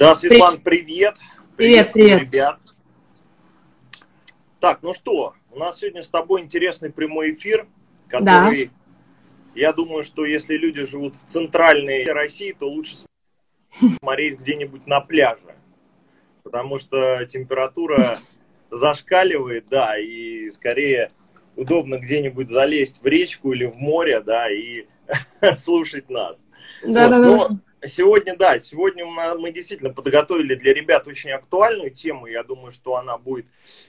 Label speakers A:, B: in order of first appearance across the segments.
A: Да, Светлана, привет.
B: Привет, привет. Ребят.
A: Так, ну что, у нас сегодня с тобой интересный прямой эфир, который, да. я думаю, что если люди живут в центральной России, то лучше смотреть где-нибудь на пляже, потому что температура зашкаливает, да, и скорее удобно где-нибудь залезть в речку или в море, да, и слушать нас. Да, вот. да, Но сегодня, да, сегодня мы действительно подготовили для ребят очень актуальную тему. Я думаю, что она будет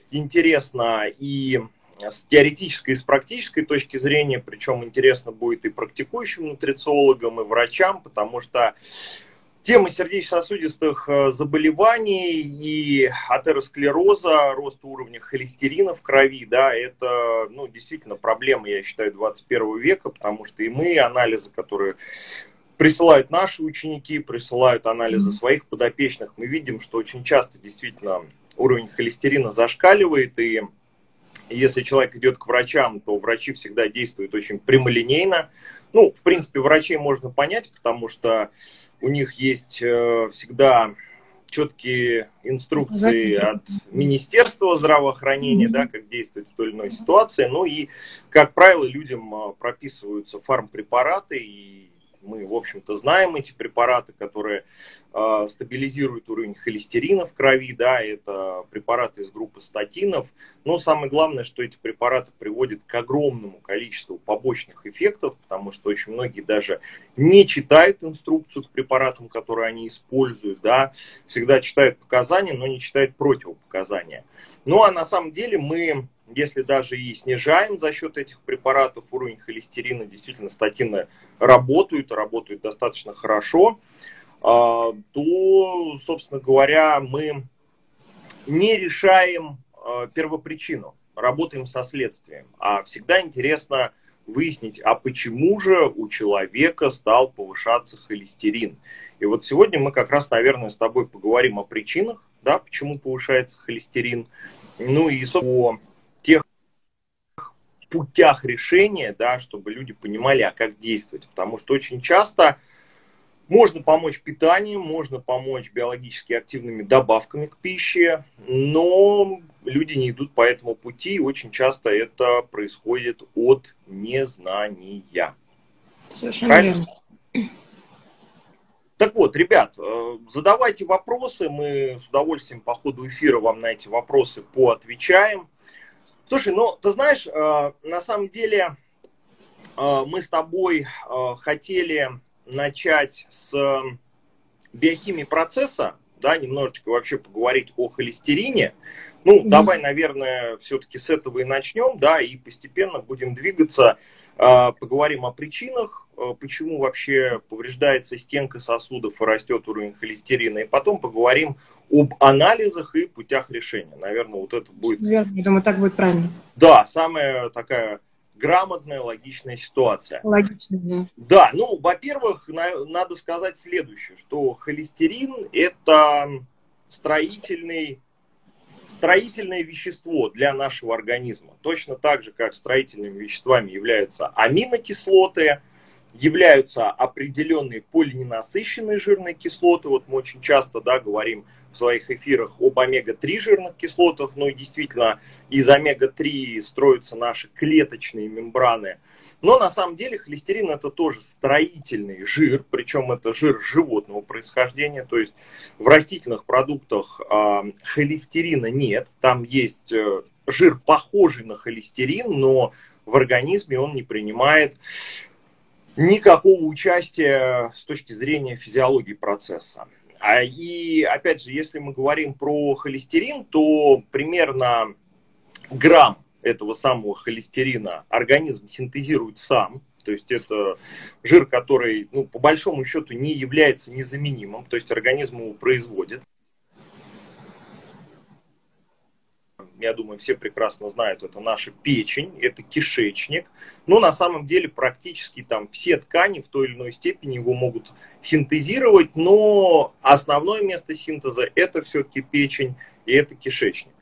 A: интересна и с теоретической, и с практической точки зрения, причем интересно будет и практикующим нутрициологам, и врачам, потому что Тема сердечно-сосудистых э, заболеваний и атеросклероза, рост уровня холестерина в крови, да, это, ну, действительно проблема, я считаю, 21 века, потому что и мы, анализы, которые присылают наши ученики, присылают анализы своих подопечных, мы видим, что очень часто действительно уровень холестерина зашкаливает, и если человек идет к врачам, то врачи всегда действуют очень прямолинейно. Ну, в принципе, врачей можно понять, потому что у них есть э, всегда четкие инструкции от Министерства здравоохранения, да, как действовать в той или иной ситуации. Ну и, как правило, людям э, прописываются фармпрепараты и мы, в общем-то, знаем эти препараты, которые э, стабилизируют уровень холестерина в крови, да, это препараты из группы статинов. Но самое главное, что эти препараты приводят к огромному количеству побочных эффектов, потому что очень многие даже не читают инструкцию к препаратам, которые они используют, да, всегда читают показания, но не читают противопоказания. Ну а на самом деле мы если даже и снижаем за счет этих препаратов уровень холестерина, действительно статины работают, работают достаточно хорошо, а, то, собственно говоря, мы не решаем а, первопричину, работаем со следствием. А всегда интересно выяснить, а почему же у человека стал повышаться холестерин. И вот сегодня мы как раз, наверное, с тобой поговорим о причинах, да, почему повышается холестерин, ну и, собственно, путях решения, да, чтобы люди понимали, а как действовать. Потому что очень часто можно помочь питанием, можно помочь биологически активными добавками к пище, но люди не идут по этому пути, и очень часто это происходит от незнания.
B: Совершенно верно.
A: Так вот, ребят, э, задавайте вопросы, мы с удовольствием по ходу эфира вам на эти вопросы поотвечаем. Слушай, ну, ты знаешь, э, на самом деле э, мы с тобой э, хотели начать с биохимии процесса, да, немножечко вообще поговорить о холестерине. Ну, mm-hmm. давай, наверное, все-таки с этого и начнем, да, и постепенно будем двигаться поговорим о причинах, а, почему вообще повреждается стенка сосудов и растет уровень холестерина, и потом поговорим об анализах и путях решения. Наверное, вот это будет...
B: Верно, я думаю, так будет правильно.
A: Да, самая такая грамотная, логичная ситуация.
B: Логично, да.
A: Да, ну, во-первых, на, надо сказать следующее, что холестерин – это строительный строительное вещество для нашего организма. Точно так же, как строительными веществами являются аминокислоты, являются определенные полиненасыщенные жирные кислоты. Вот мы очень часто да, говорим в своих эфирах об омега-3 жирных кислотах. Ну и действительно, из омега-3 строятся наши клеточные мембраны. Но на самом деле холестерин это тоже строительный жир, причем это жир животного происхождения. То есть в растительных продуктах э, холестерина нет. Там есть э, жир, похожий на холестерин, но в организме он не принимает никакого участия с точки зрения физиологии процесса. А, и опять же, если мы говорим про холестерин, то примерно грамм этого самого холестерина организм синтезирует сам. То есть это жир, который, ну, по большому счету, не является незаменимым. То есть организм его производит. Я думаю, все прекрасно знают, это наша печень, это кишечник. Но на самом деле практически там все ткани в той или иной степени его могут синтезировать, но основное место синтеза это все-таки печень и это кишечник.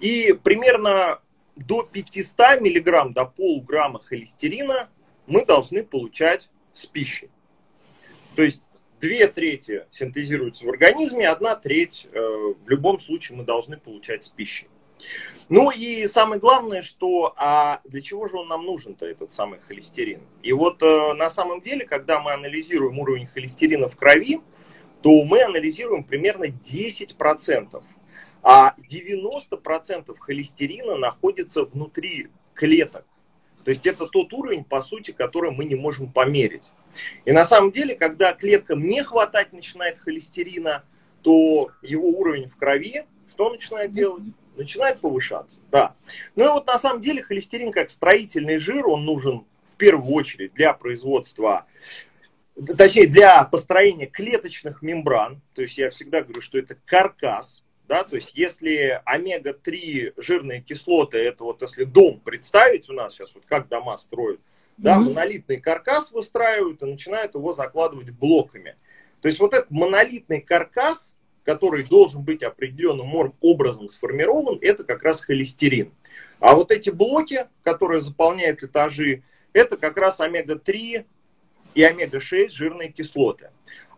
A: И примерно до 500 миллиграмм, до полуграмма холестерина мы должны получать с пищей. То есть две трети синтезируются в организме, одна треть э, в любом случае мы должны получать с пищей. Ну и самое главное, что а для чего же он нам нужен-то, этот самый холестерин? И вот э, на самом деле, когда мы анализируем уровень холестерина в крови, то мы анализируем примерно 10%. А 90% холестерина находится внутри клеток. То есть это тот уровень, по сути, который мы не можем померить. И на самом деле, когда клеткам не хватать начинает холестерина, то его уровень в крови, что он начинает делать? Начинает повышаться, да. Ну и вот на самом деле холестерин как строительный жир, он нужен в первую очередь для производства точнее, для построения клеточных мембран, то есть я всегда говорю, что это каркас, да, то есть если омега-3 жирные кислоты, это вот если дом представить у нас сейчас, вот как дома строят, да, mm-hmm. монолитный каркас выстраивают и начинают его закладывать блоками. То есть вот этот монолитный каркас, который должен быть определенным образом сформирован, это как раз холестерин. А вот эти блоки, которые заполняют этажи, это как раз омега-3 и омега-6 жирные кислоты.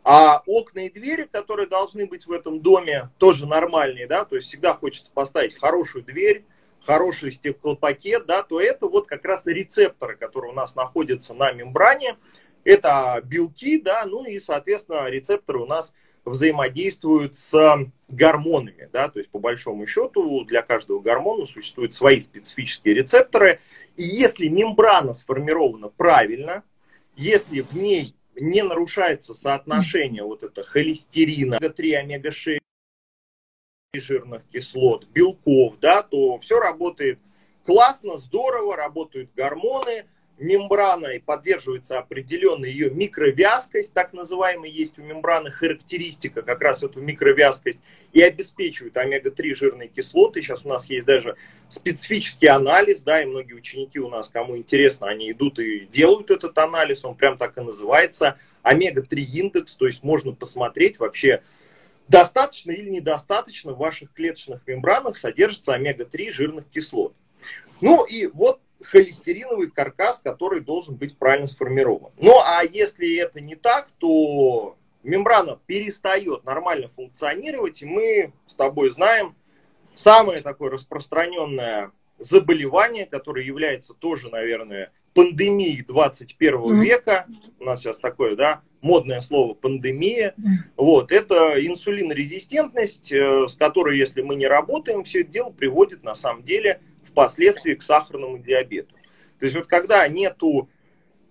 A: А окна и двери, которые должны быть в этом доме, тоже нормальные, да, то есть всегда хочется поставить хорошую дверь, хороший стеклопакет, да, то это вот как раз рецепторы, которые у нас находятся на мембране, это белки, да, ну и, соответственно, рецепторы у нас взаимодействуют с гормонами, да, то есть по большому счету для каждого гормона существуют свои специфические рецепторы, и если мембрана сформирована правильно, если в ней не нарушается соотношение вот это холестерина, омега-3, омега-6 жирных кислот, белков, да, то все работает классно, здорово, работают гормоны, мембрана и поддерживается определенная ее микровязкость, так называемая есть у мембраны характеристика, как раз эту микровязкость, и обеспечивает омега-3 жирные кислоты. Сейчас у нас есть даже специфический анализ, да, и многие ученики у нас, кому интересно, они идут и делают этот анализ, он прям так и называется, омега-3 индекс, то есть можно посмотреть вообще, достаточно или недостаточно в ваших клеточных мембранах содержится омега-3 жирных кислот. Ну и вот холестериновый каркас, который должен быть правильно сформирован. Ну а если это не так, то мембрана перестает нормально функционировать, и мы с тобой знаем самое такое распространенное заболевание, которое является тоже, наверное, пандемией 21 mm-hmm. века. У нас сейчас такое, да, модное слово пандемия. Mm-hmm. Вот, это инсулинорезистентность, э, с которой, если мы не работаем, все это дело приводит на самом деле впоследствии к сахарному диабету. То есть вот когда нету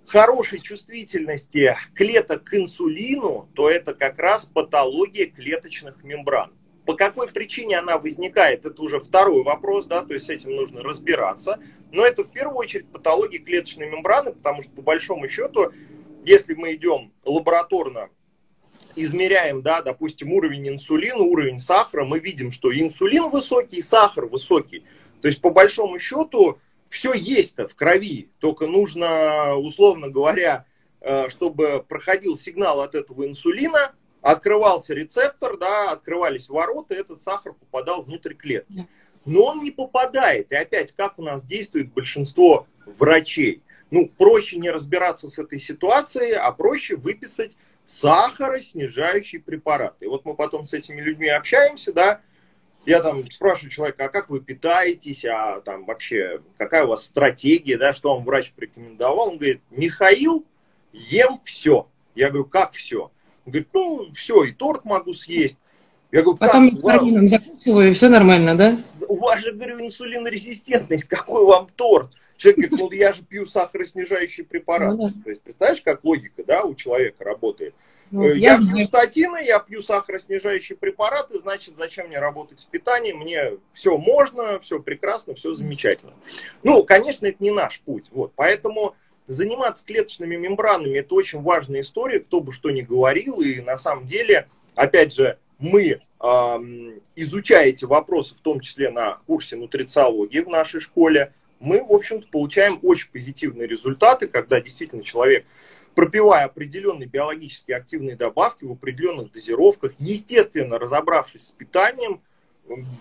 A: хорошей чувствительности клеток к инсулину, то это как раз патология клеточных мембран. По какой причине она возникает, это уже второй вопрос, да, то есть с этим нужно разбираться. Но это в первую очередь патология клеточной мембраны, потому что по большому счету, если мы идем лабораторно, измеряем, да, допустим, уровень инсулина, уровень сахара, мы видим, что инсулин высокий, сахар высокий. То есть, по большому счету, все есть-то в крови, только нужно, условно говоря, э, чтобы проходил сигнал от этого инсулина, открывался рецептор, да, открывались ворота, этот сахар попадал внутрь клетки. Но он не попадает. И опять, как у нас действует большинство врачей? Ну, проще не разбираться с этой ситуацией, а проще выписать сахароснижающий препарат. И вот мы потом с этими людьми общаемся, да, я там спрашиваю человека, а как вы питаетесь, а там вообще какая у вас стратегия, да, что вам врач порекомендовал. Он говорит, Михаил, ем все. Я говорю, как все? Он говорит, ну, все, и торт могу съесть.
B: Я говорю, Потом как? Потом закусываю, и все нормально, да?
A: У вас же, говорю, инсулинорезистентность, какой вам торт? Человек говорит, ну я же пью сахароснижающий препарат. Ну, да. То есть, представляешь, как логика да, у человека работает? Ну, э, я, я пью статины, я пью сахароснижающие препараты, значит, зачем мне работать с питанием? Мне все можно, все прекрасно, все замечательно. Ну, конечно, это не наш путь. Вот, поэтому заниматься клеточными мембранами – это очень важная история, кто бы что ни говорил. И на самом деле, опять же, мы, э, изучая эти вопросы, в том числе на курсе нутрициологии в нашей школе, мы, в общем-то, получаем очень позитивные результаты, когда действительно человек, пропивая определенные биологически активные добавки в определенных дозировках, естественно, разобравшись с питанием,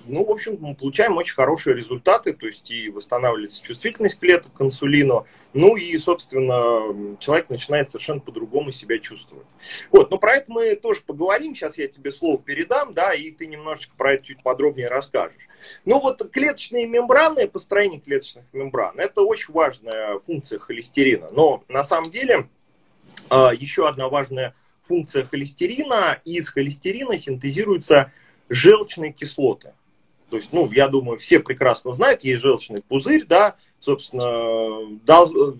A: ну, в общем, мы получаем очень хорошие результаты, то есть и восстанавливается чувствительность клеток к инсулину, ну и, собственно, человек начинает совершенно по-другому себя чувствовать. Вот, но про это мы тоже поговорим, сейчас я тебе слово передам, да, и ты немножечко про это чуть подробнее расскажешь. Ну вот клеточные мембраны, построение клеточных мембран, это очень важная функция холестерина, но на самом деле а, еще одна важная функция холестерина, из холестерина синтезируются желчные кислоты. То есть, ну, я думаю, все прекрасно знают, есть желчный пузырь, да, собственно,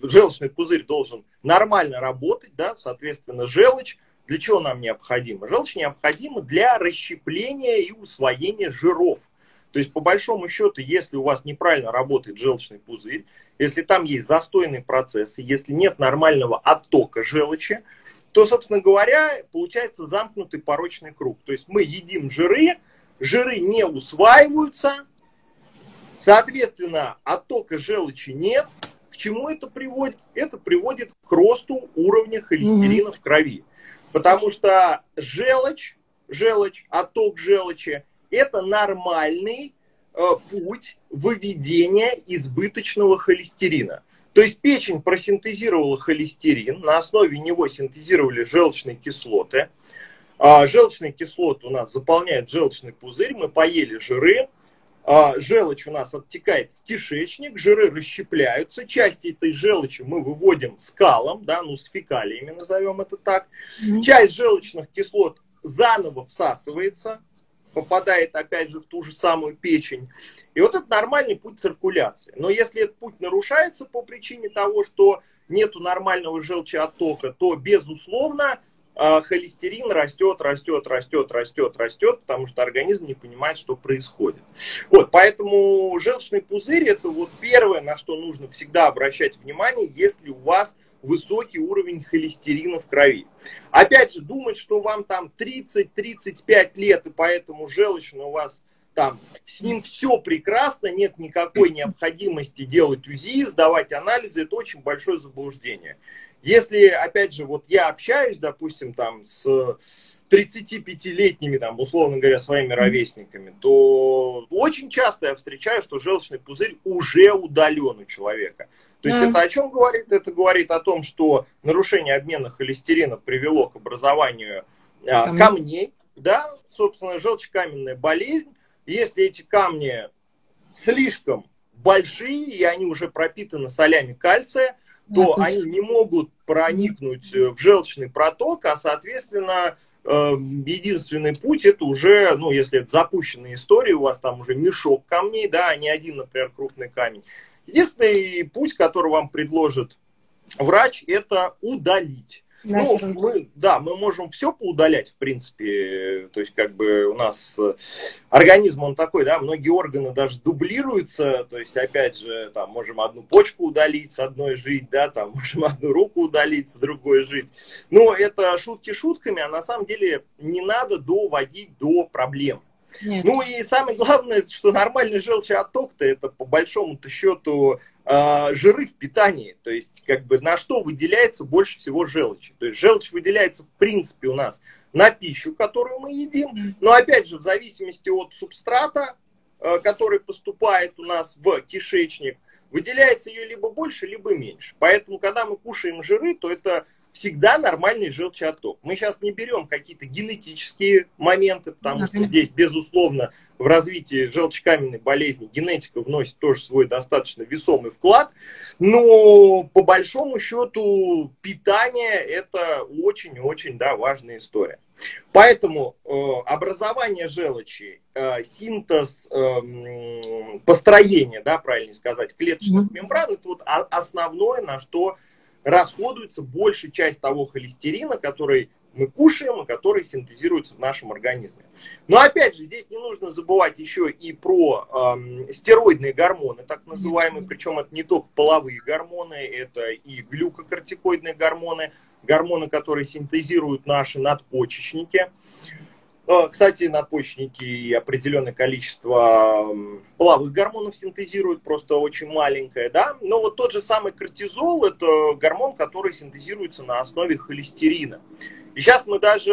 A: желчный пузырь должен нормально работать, да, соответственно, желчь. Для чего нам необходимо? Желчь необходима для расщепления и усвоения жиров. То есть, по большому счету, если у вас неправильно работает желчный пузырь, если там есть застойные процессы, если нет нормального оттока желчи, то, собственно говоря, получается замкнутый порочный круг. То есть мы едим жиры, жиры не усваиваются, соответственно, оттока желчи нет. К чему это приводит? Это приводит к росту уровня холестерина mm-hmm. в крови. Потому что желчь, желчь, отток желчи – это нормальный э, путь выведения избыточного холестерина. То есть печень просинтезировала холестерин, на основе него синтезировали желчные кислоты. А желчные кислоты у нас заполняют желчный пузырь, мы поели жиры, а желчь у нас оттекает в кишечник, жиры расщепляются, часть этой желчи мы выводим скалом, да, ну с фекалиями назовем это так. Часть желчных кислот заново всасывается, попадает опять же в ту же самую печень. И вот это нормальный путь циркуляции. Но если этот путь нарушается по причине того, что нету нормального желчеоттока, то безусловно а, холестерин растет, растет, растет, растет, растет, потому что организм не понимает, что происходит. Вот, поэтому желчный пузырь это вот первое, на что нужно всегда обращать внимание, если у вас высокий уровень холестерина в крови. Опять же, думать, что вам там 30-35 лет, и поэтому желчно у вас там с ним все прекрасно, нет никакой необходимости делать УЗИ, сдавать анализы, это очень большое заблуждение. Если, опять же, вот я общаюсь, допустим, там с 35-летними, там, условно говоря, своими ровесниками, то очень часто я встречаю, что желчный пузырь уже удален у человека. То есть mm. это о чем говорит? Это говорит о том, что нарушение обмена холестерина привело к образованию а, камней, да, собственно, желчекаменная болезнь. Если эти камни слишком большие, и они уже пропитаны солями кальция, то они не могут проникнуть в желчный проток, а, соответственно, единственный путь это уже, ну, если это запущенная история, у вас там уже мешок камней, да, а не один, например, крупный камень. Единственный путь, который вам предложит врач, это удалить ну, мы, да, мы можем все поудалять, в принципе. То есть, как бы у нас э, организм, он такой, да, многие органы даже дублируются. То есть, опять же, там, можем одну почку удалить, с одной жить, да, там, можем одну руку удалить, с другой жить. Но это шутки шутками, а на самом деле не надо доводить до проблем. Нет. Ну и самое главное, что нормальный желчеотток-то это по большому-то счету э, жиры в питании. То есть как бы на что выделяется больше всего желчи. То есть желчь выделяется в принципе у нас на пищу, которую мы едим. Но опять же в зависимости от субстрата, э, который поступает у нас в кишечник, выделяется ее либо больше, либо меньше. Поэтому когда мы кушаем жиры, то это всегда нормальный желчеотток. Мы сейчас не берем какие-то генетические моменты, потому что здесь, безусловно, в развитии желчекаменной болезни генетика вносит тоже свой достаточно весомый вклад, но по большому счету питание это очень-очень да, важная история. Поэтому э, образование желчи, э, синтез, э, построение, да, правильно сказать, клеточных мембран, это вот основное, на что расходуется большая часть того холестерина, который мы кушаем и который синтезируется в нашем организме. Но опять же, здесь не нужно забывать еще и про э, стероидные гормоны, так называемые, причем это не только половые гормоны, это и глюкокортикоидные гормоны, гормоны, которые синтезируют наши надпочечники. Э, кстати, надпочечники определенное количество половых гормонов синтезируют, просто очень маленькое, да. Но вот тот же самый кортизол – это гормон, который синтезируется на основе холестерина. И сейчас мы даже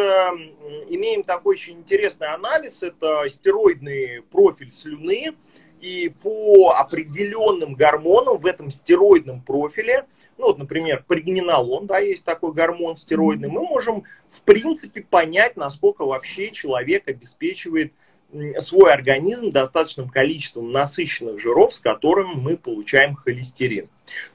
A: имеем такой очень интересный анализ, это стероидный профиль слюны, и по определенным гормонам в этом стероидном профиле, ну вот, например, прегнинолон, да, есть такой гормон стероидный, мы можем, в принципе, понять, насколько вообще человек обеспечивает свой организм достаточным количеством насыщенных жиров, с которыми мы получаем холестерин.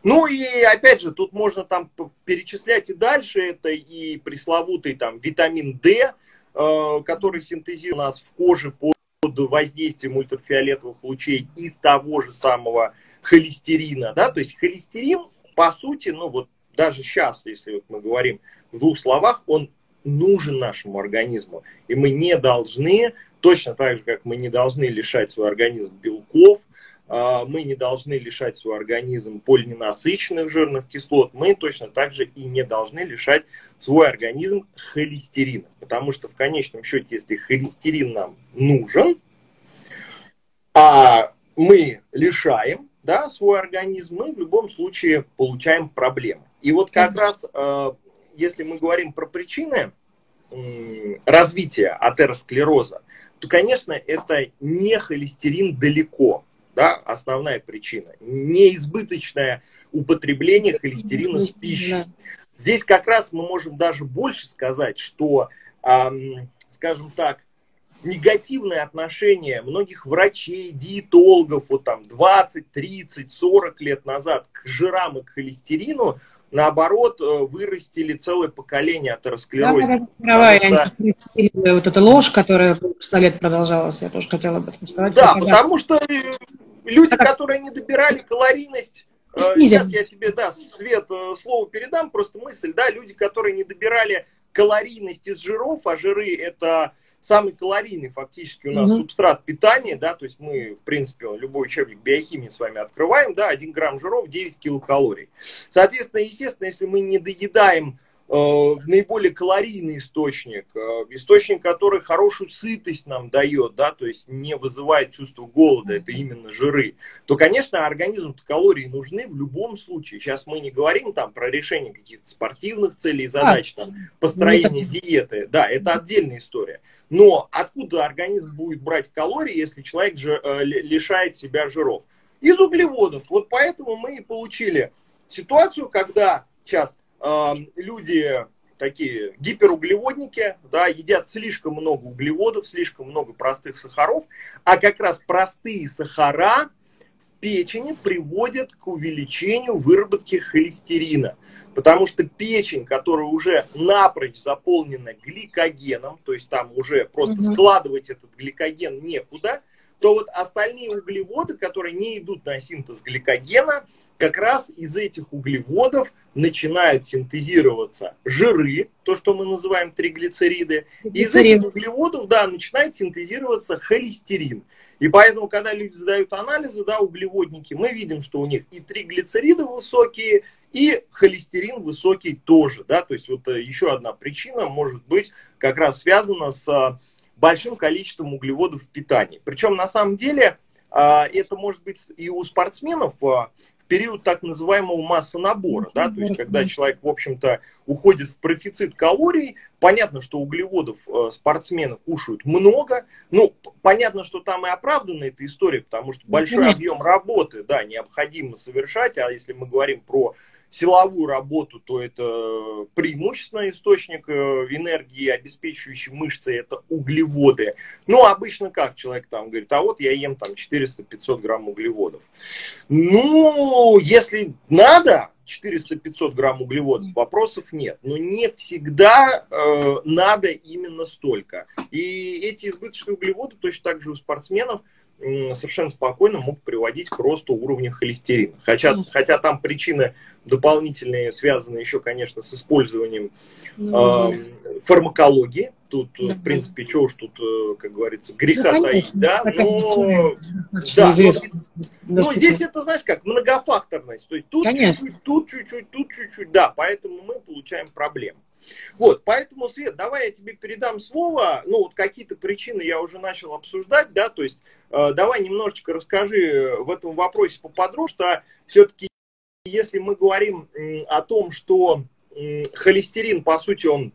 A: Ну и опять же, тут можно там перечислять и дальше, это и пресловутый там витамин D, э, который синтезирует у нас в коже по под воздействием ультрафиолетовых лучей из того же самого холестерина, да, то есть холестерин, по сути, ну вот даже сейчас, если вот мы говорим в двух словах, он нужен нашему организму, и мы не должны, точно так же, как мы не должны лишать свой организм белков, мы не должны лишать свой организм полиненасыщенных жирных кислот, мы точно так же и не должны лишать свой организм холестерина. Потому что в конечном счете, если холестерин нам нужен, а мы лишаем да, свой организм, мы в любом случае получаем проблемы. И вот как раз, а, если мы говорим про причины развития атеросклероза, то, конечно, это не холестерин далеко да, основная причина. Неизбыточное употребление холестерина с пищей. Здесь как раз мы можем даже больше сказать, что, эм, скажем так, негативное отношение многих врачей, диетологов вот там 20, 30, 40 лет назад к жирам и к холестерину, наоборот, э, вырастили целое поколение атеросклероза. Да,
B: что... Вот эта ложь, которая 100 лет продолжалась, я тоже хотела об этом сказать.
A: Да, потому что э, люди, так... которые не добирали калорийность, э, Сейчас я тебе, да, Свет, э, слово передам, просто мысль, да, люди, которые не добирали калорийность из жиров, а жиры это самый калорийный фактически у нас угу. субстрат питания, да, то есть мы, в принципе, любой учебник биохимии с вами открываем, да, 1 грамм жиров 9 килокалорий. Соответственно, естественно, если мы не доедаем наиболее калорийный источник, э, источник, который хорошую сытость нам дает, да, то есть не вызывает чувство голода, это именно жиры, то, конечно, организму калории нужны в любом случае. Сейчас мы не говорим там про решение каких-то спортивных целей и задач, там, построение диеты, да, это отдельная история. Но откуда организм будет брать калории, если человек же э, лишает себя жиров? Из углеводов. Вот поэтому мы и получили ситуацию, когда сейчас люди такие гиперуглеводники, да, едят слишком много углеводов, слишком много простых сахаров, а как раз простые сахара в печени приводят к увеличению выработки холестерина. Потому что печень, которая уже напрочь заполнена гликогеном, то есть там уже просто угу. складывать этот гликоген некуда, то вот остальные углеводы, которые не идут на синтез гликогена, как раз из этих углеводов начинают синтезироваться жиры, то, что мы называем триглицериды. Из этих углеводов, да, начинает синтезироваться холестерин. И поэтому, когда люди сдают анализы, да, углеводники, мы видим, что у них и триглицериды высокие, и холестерин высокий тоже, да, то есть вот э, еще одна причина может быть как раз связана с большим количеством углеводов в питании. Причем на самом деле а, это может быть и у спортсменов а, в период так называемого массонабора, да, то есть когда человек, в общем-то, уходит в профицит калорий, понятно, что углеводов а, спортсмены кушают много, ну, понятно, что там и оправдана эта история, потому что большой объем работы, да, необходимо совершать, а если мы говорим про силовую работу, то это преимущественно источник э, энергии, обеспечивающий мышцы, это углеводы. Ну, обычно как человек там говорит, а вот я ем там 400-500 грамм углеводов. Ну, если надо, 400-500 грамм углеводов, вопросов нет. Но не всегда э, надо именно столько. И эти избыточные углеводы точно так же у спортсменов совершенно спокойно могут приводить к росту уровня холестерина. Хотя, хотя там причины дополнительные связаны еще, конечно, с использованием э, фармакологии. Тут, да, в принципе, чего уж тут, э, как говорится, греха ну, таить, да, но, да, но, но здесь это, знаешь, как многофакторность, то есть тут чуть-чуть, тут чуть-чуть, тут чуть-чуть, да, поэтому мы получаем проблему. Вот, поэтому, Свет, давай я тебе передам слово. Ну, вот какие-то причины я уже начал обсуждать, да, то есть э, давай немножечко расскажи в этом вопросе поподробнее, что все-таки, если мы говорим э, о том, что э, холестерин, по сути, он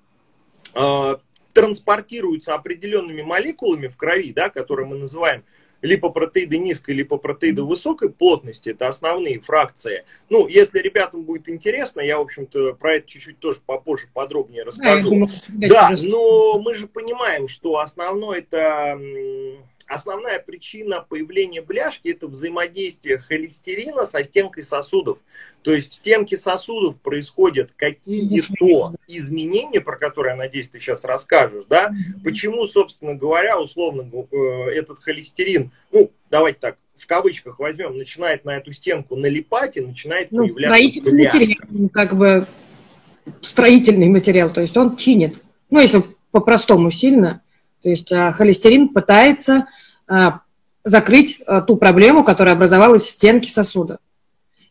A: э, транспортируется определенными молекулами в крови, да, которые мы называем липопротеиды низкой, липопротеиды высокой плотности, это основные фракции. Ну, если ребятам будет интересно, я, в общем-то, про это чуть-чуть тоже попозже подробнее расскажу. Да, но мы же понимаем, что основное это Основная причина появления бляшки – это взаимодействие холестерина со стенкой сосудов. То есть в стенке сосудов происходят какие-то изменения, про которые, я надеюсь, ты сейчас расскажешь, да? Почему, собственно говоря, условно, э, этот холестерин, ну, давайте так, в кавычках возьмем, начинает на эту стенку налипать и начинает ну, появляться
B: строительный бляшка. материал, как бы строительный материал, то есть он чинит. Ну, если по-простому сильно, то есть а, холестерин пытается а, закрыть а, ту проблему, которая образовалась в стенке сосуда.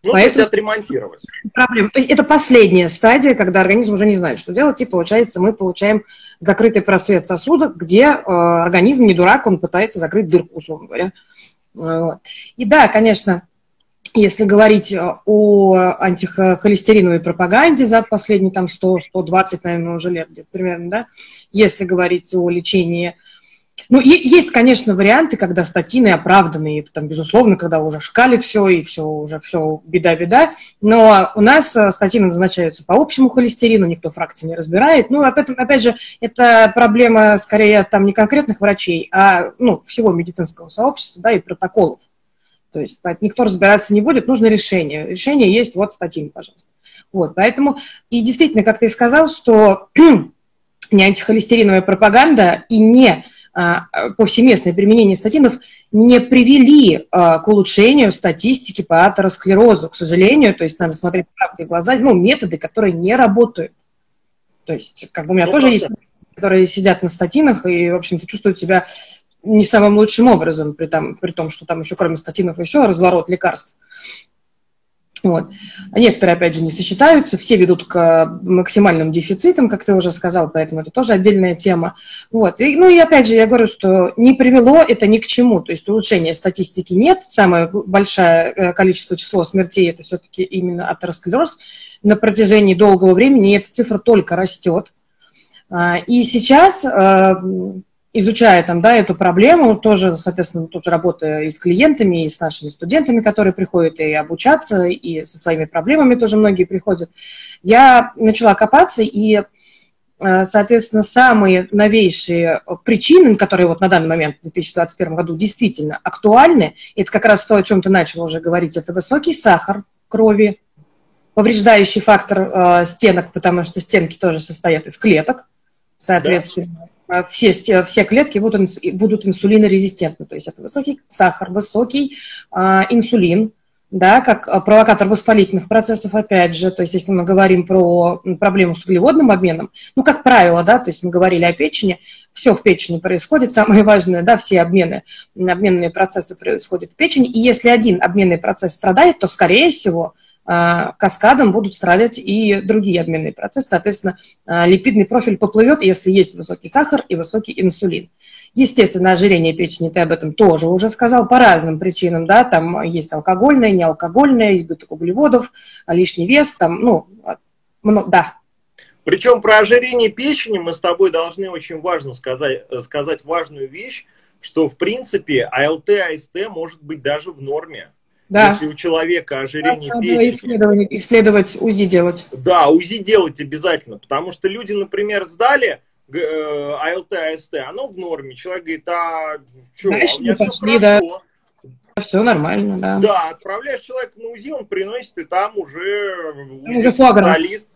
A: Ну, Поэтому, то отремонтировать.
B: Проблема. То есть это последняя стадия, когда организм уже не знает, что делать, и получается мы получаем закрытый просвет сосуда, где э, организм не дурак, он пытается закрыть дырку, условно говоря. Вот. И да, конечно, если говорить о антихолестериновой пропаганде за последние там 100-120, наверное, уже лет где-то примерно, да, если говорить о лечении. Ну, есть, конечно, варианты, когда статины оправданы, это там, безусловно, когда уже шкали все, и все, уже все беда-беда, но у нас э, статины назначаются по общему холестерину, никто фракции не разбирает, ну, опять, опять же, это проблема, скорее, там, не конкретных врачей, а, ну, всего медицинского сообщества, да, и протоколов, то есть никто разбираться не будет, нужно решение, решение есть, вот статин, пожалуйста. Вот, поэтому, и действительно, как ты сказал, что не антихолестериновая пропаганда и не а, повсеместное применение статинов не привели а, к улучшению статистики по атеросклерозу, к сожалению. То есть надо смотреть правде в глаза, ну, методы, которые не работают. То есть, как бы у меня ну, тоже есть, которые сидят на статинах и, в общем-то, чувствуют себя не самым лучшим образом, при, там, при том, что там еще кроме статинов еще разворот лекарств. Вот. Некоторые, опять же, не сочетаются, все ведут к максимальным дефицитам, как ты уже сказал, поэтому это тоже отдельная тема. Вот. И, ну и опять же, я говорю, что не привело это ни к чему, то есть улучшения статистики нет, самое большое э, количество число смертей это все-таки именно атеросклероз. На протяжении долгого времени эта цифра только растет. А, и сейчас э, изучая там, да, эту проблему, тоже, соответственно, тоже работая и с клиентами, и с нашими студентами, которые приходят и обучаться, и со своими проблемами тоже многие приходят, я начала копаться, и, э, соответственно, самые новейшие причины, которые вот на данный момент в 2021 году действительно актуальны, это как раз то, о чем ты начал уже говорить, это высокий сахар крови, повреждающий фактор э, стенок, потому что стенки тоже состоят из клеток, соответственно. Да все, все клетки будут, будут инсулинорезистентны. То есть это высокий сахар, высокий а, инсулин, да, как а, провокатор воспалительных процессов, опять же, то есть если мы говорим про проблему с углеводным обменом, ну, как правило, да, то есть мы говорили о печени, все в печени происходит, самое важное, да, все обмены, обменные процессы происходят в печени, и если один обменный процесс страдает, то, скорее всего, а, каскадом будут страдать и другие обменные процессы. Соответственно, а, липидный профиль поплывет, если есть высокий сахар и высокий инсулин. Естественно, ожирение печени, ты об этом тоже уже сказал, по разным причинам, да, там есть алкогольное, неалкогольное, избыток углеводов, лишний вес, там, ну, много, да.
A: Причем про ожирение печени мы с тобой должны очень важно сказать, сказать важную вещь, что, в принципе, АЛТ, АСТ может быть даже в норме. Да. Если у человека ожирение да, печени.
B: Исследовать, исследовать, УЗИ делать.
A: Да, УЗИ делать обязательно, потому что люди, например, сдали э, АЛТ, АСТ, оно в норме. Человек говорит, а что, у меня все пошли, хорошо.
B: Да. Все нормально, да.
A: Да, отправляешь человека на УЗИ, он приносит, и там уже УЗИ специалист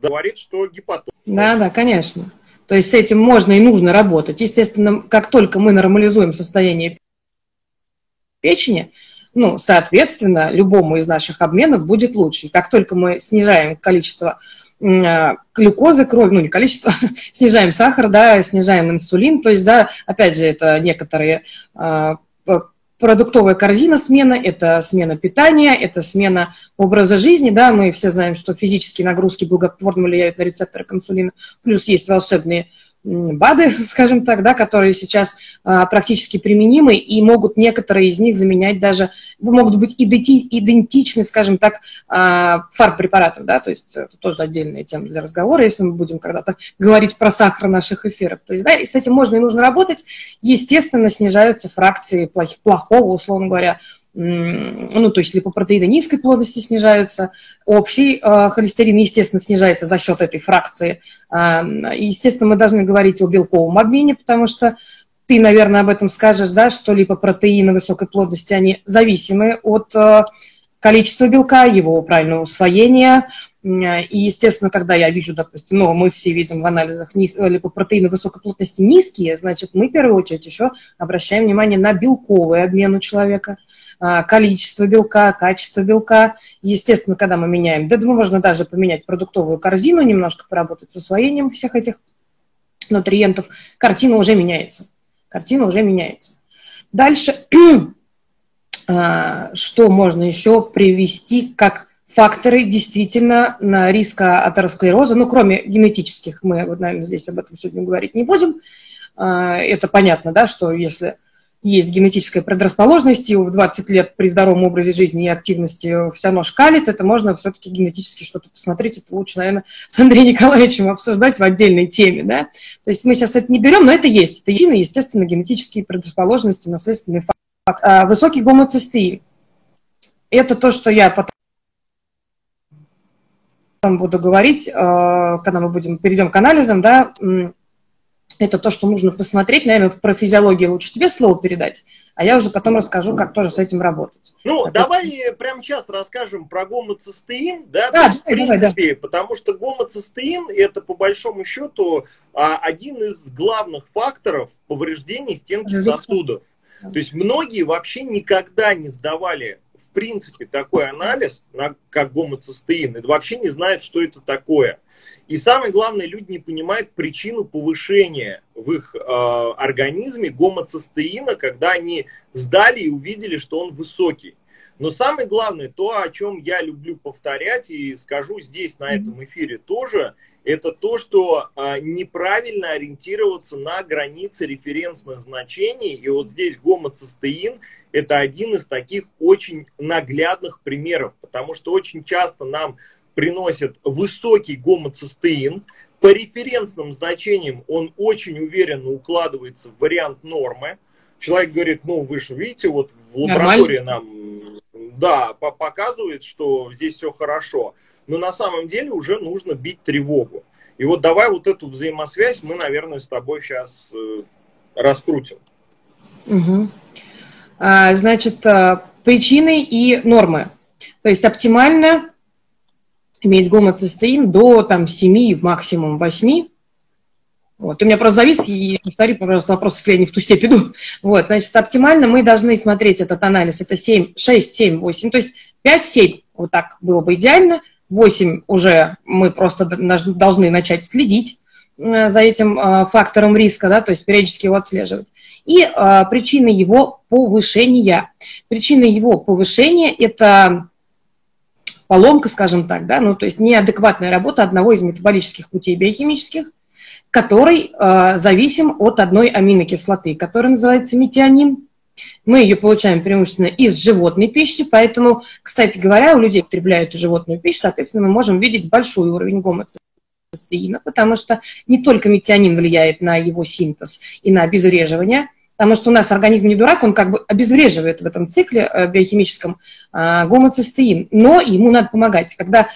A: говорит, что гепатоз.
B: Да, да, конечно. То есть с этим можно и нужно работать. Естественно, как только мы нормализуем состояние печени, ну, соответственно, любому из наших обменов будет лучше. Как только мы снижаем количество а, глюкозы крови, ну, не количество, снижаем сахар, да, снижаем инсулин, то есть, да, опять же, это некоторые а, продуктовая корзина смена, это смена питания, это смена образа жизни, да, мы все знаем, что физические нагрузки благотворно влияют на рецепторы консулина, плюс есть волшебные БАДы, скажем так, да, которые сейчас а, практически применимы и могут некоторые из них заменять даже, могут быть иденти, идентичны, скажем так, а, фарб-препаратам, да, то есть это тоже отдельная тема для разговора, если мы будем когда-то говорить про сахар наших эфиров. То есть, да, и с этим можно и нужно работать. Естественно, снижаются фракции плохих, плохого, условно говоря, ну, то есть липопротеиды низкой плотности снижаются, общий э, холестерин, естественно, снижается за счет этой фракции. Э, естественно, мы должны говорить о белковом обмене, потому что ты, наверное, об этом скажешь, да, что липопротеины высокой плотности, они зависимы от э, количества белка, его правильного усвоения, и, естественно, когда я вижу, допустим, ну, мы все видим в анализах низ, липопротеины высокой плотности низкие, значит, мы в первую очередь еще обращаем внимание на белковый обмен у человека – количество белка, качество белка. Естественно, когда мы меняем, да, можно даже поменять продуктовую корзину, немножко поработать с усвоением всех этих нутриентов, картина уже меняется. Картина уже меняется. Дальше, а, что можно еще привести как факторы действительно на риска атеросклероза, ну, кроме генетических, мы, вот, наверное, здесь об этом сегодня говорить не будем. А, это понятно, да, что если есть генетическая предрасположенность, и в 20 лет при здоровом образе жизни и активности все равно шкалит, это можно все-таки генетически что-то посмотреть, это лучше, наверное, с Андреем Николаевичем обсуждать в отдельной теме, да. То есть мы сейчас это не берем, но это есть. Это причины, естественно, генетические предрасположенности, наследственный факт. А высокий гомоцистеин. Это то, что я потом буду говорить, а, когда мы будем перейдем к анализам, да, это то, что нужно посмотреть. Наверное, про физиологию лучше тебе слово передать, а я уже потом расскажу, как тоже с этим работать.
A: Ну, а давай то... прямо сейчас расскажем про гомоцистеин, да, да есть, давай, в принципе, давай, да. потому что гомоцистеин это по большому счету а, один из главных факторов повреждения стенки сосудов. То есть многие вообще никогда не сдавали принципе такой анализ, на, как гомоцистеин, и вообще не знают, что это такое. И самое главное, люди не понимают причину повышения в их э, организме гомоцистеина, когда они сдали и увидели, что он высокий. Но самое главное, то, о чем я люблю повторять и скажу здесь, на этом эфире тоже, это то, что э, неправильно ориентироваться на границы референсных значений. И вот здесь гомоцистеин – это один из таких очень наглядных примеров, потому что очень часто нам приносит высокий гомоцистеин. По референсным значениям он очень уверенно укладывается в вариант нормы. Человек говорит, ну вы же видите, вот в лаборатории Нормально. нам да, показывает, что здесь все хорошо. Но на самом деле уже нужно бить тревогу. И вот давай вот эту взаимосвязь мы, наверное, с тобой сейчас э, раскрутим.
B: Угу. А, значит, а, причины и нормы. То есть оптимально иметь гомоцистеин до там, 7, максимум 8. Вот. У меня просто завис, и повтори, пожалуйста, вопрос, если я не в ту степь иду. Вот, значит, оптимально мы должны смотреть этот анализ. Это 7, 6, 7, 8. То есть 5, 7, вот так было бы идеально. 8 уже мы просто должны начать следить э, за этим э, фактором риска, да, то есть периодически его отслеживать. И э, причины его повышения. Причины его повышения – это поломка, скажем так, да, ну, то есть неадекватная работа одного из метаболических путей биохимических, который э, зависим от одной аминокислоты, которая называется метионин. Мы ее получаем преимущественно из животной пищи, поэтому, кстати говоря, у людей, употребляют животную пищу, соответственно, мы можем видеть большой уровень гомоцистеина, потому что не только метионин влияет на его синтез и на обезвреживание – потому что у нас организм не дурак, он как бы обезвреживает в этом цикле э, биохимическом э, гомоцистеин, но ему надо помогать. Когда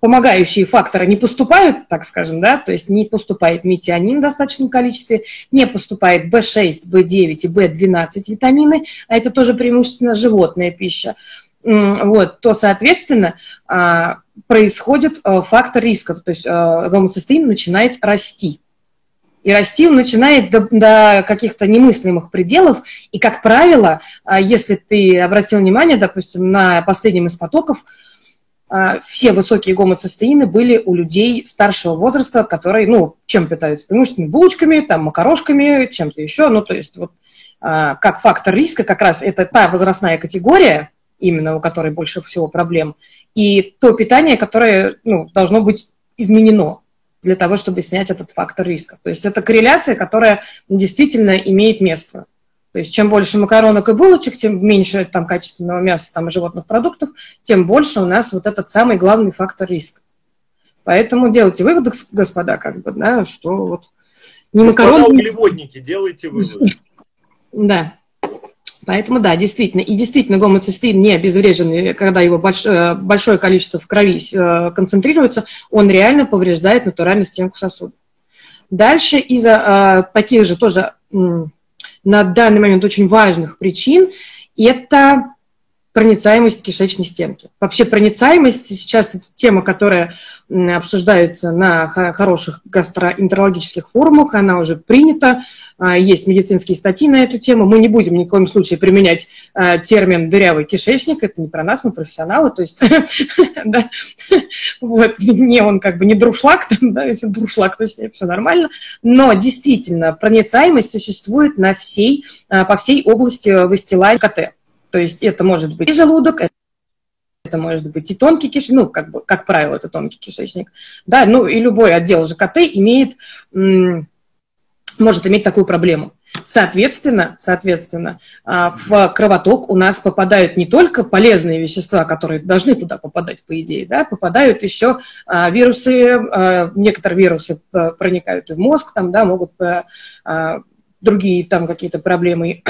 B: помогающие факторы не поступают, так скажем, да, то есть не поступает метионин в достаточном количестве, не поступает B6, B9 и B12 витамины, а это тоже преимущественно животная пища, вот, то, соответственно, происходит фактор риска, то есть гомоцистеин начинает расти и расти он начинает до, до каких-то немыслимых пределов. И, как правило, а, если ты обратил внимание, допустим, на последнем из потоков, а, все высокие гомоцистеины были у людей старшего возраста, которые, ну, чем питаются? Преимущественно булочками, там, макарошками, чем-то еще. Ну, то есть вот как фактор риска, как раз это та возрастная категория, именно у которой больше всего проблем, и то питание, которое ну, должно быть изменено для того, чтобы снять этот фактор риска. То есть это корреляция, которая действительно имеет место. То есть чем больше макаронок и булочек, тем меньше там качественного мяса там, и животных продуктов, тем больше у нас вот этот самый главный фактор риска. Поэтому делайте выводы, господа, как бы, да, что вот
A: не макароны... углеводники, делайте выводы.
B: Да. Поэтому, да, действительно. И действительно, гомоцистеин не обезвреженный, когда его э, большое количество в крови э, концентрируется, он реально повреждает натуральную стенку сосуда. Дальше из-за э, таких же тоже на данный момент очень важных причин. Это проницаемость кишечной стенки. Вообще проницаемость сейчас это тема, которая обсуждается на хороших гастроэнтерологических форумах, она уже принята, а, есть медицинские статьи на эту тему. Мы не будем ни в коем случае применять а, термин «дырявый кишечник», это не про нас, мы профессионалы, то есть, вот, не он как бы не друшлаг, да, если друшлаг, точнее, все нормально, но действительно проницаемость существует на всей, а, по всей области выстилания КТ. То есть это может быть и желудок, это может быть и тонкий кишечник, ну, как, бы, как правило, это тонкий кишечник. Да, ну и любой отдел ЖКТ имеет, может иметь такую проблему. Соответственно, соответственно, а, в кровоток у нас попадают не только полезные вещества, которые должны туда попадать, по идее, да, попадают еще а, вирусы, а, некоторые вирусы проникают и в мозг, там, да, могут другие там какие-то проблемы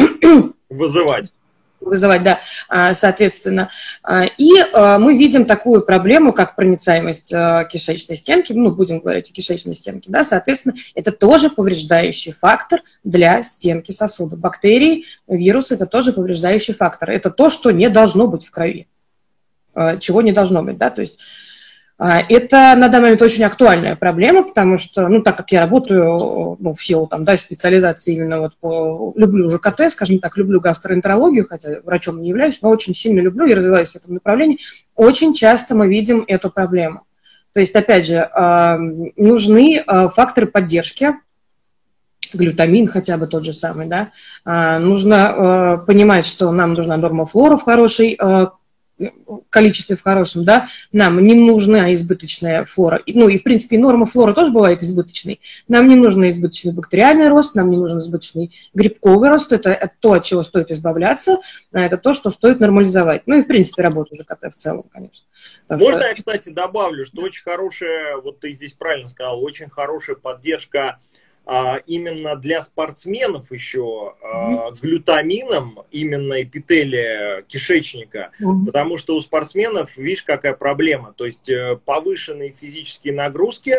A: вызывать
B: вызывать, да, а, соответственно. А, и а, мы видим такую проблему, как проницаемость кишечной стенки, ну, будем говорить о кишечной стенке, да, соответственно, это тоже повреждающий фактор для стенки сосуда. Бактерии, вирусы – это тоже повреждающий фактор. Это то, что не должно быть в крови, чего не должно быть, да, то есть это на данный момент очень актуальная проблема, потому что, ну, так как я работаю, ну, в силу там, да, специализации именно вот по, люблю ЖКТ, скажем так, люблю гастроэнтерологию, хотя врачом не являюсь, но очень сильно люблю и развиваюсь в этом направлении, очень часто мы видим эту проблему. То есть, опять же, а, нужны а, факторы поддержки, глютамин хотя бы тот же самый, да, нужно понимать, что нам нужна норма флора в хорошей количестве в хорошем, да, нам не нужна избыточная флора. Ну и, в принципе, норма флора тоже бывает избыточной. Нам не нужен избыточный бактериальный рост, нам не нужен избыточный грибковый рост. Это то, от чего стоит избавляться, а это то, что стоит нормализовать. Ну и, в принципе, работу ЖКТ в целом, конечно.
A: Потому Можно что... я, кстати, добавлю, что очень хорошая, вот ты здесь правильно сказал, очень хорошая поддержка а, именно для спортсменов еще а, глютамином именно эпителия кишечника, потому что у спортсменов, видишь, какая проблема, то есть э, повышенные физические нагрузки,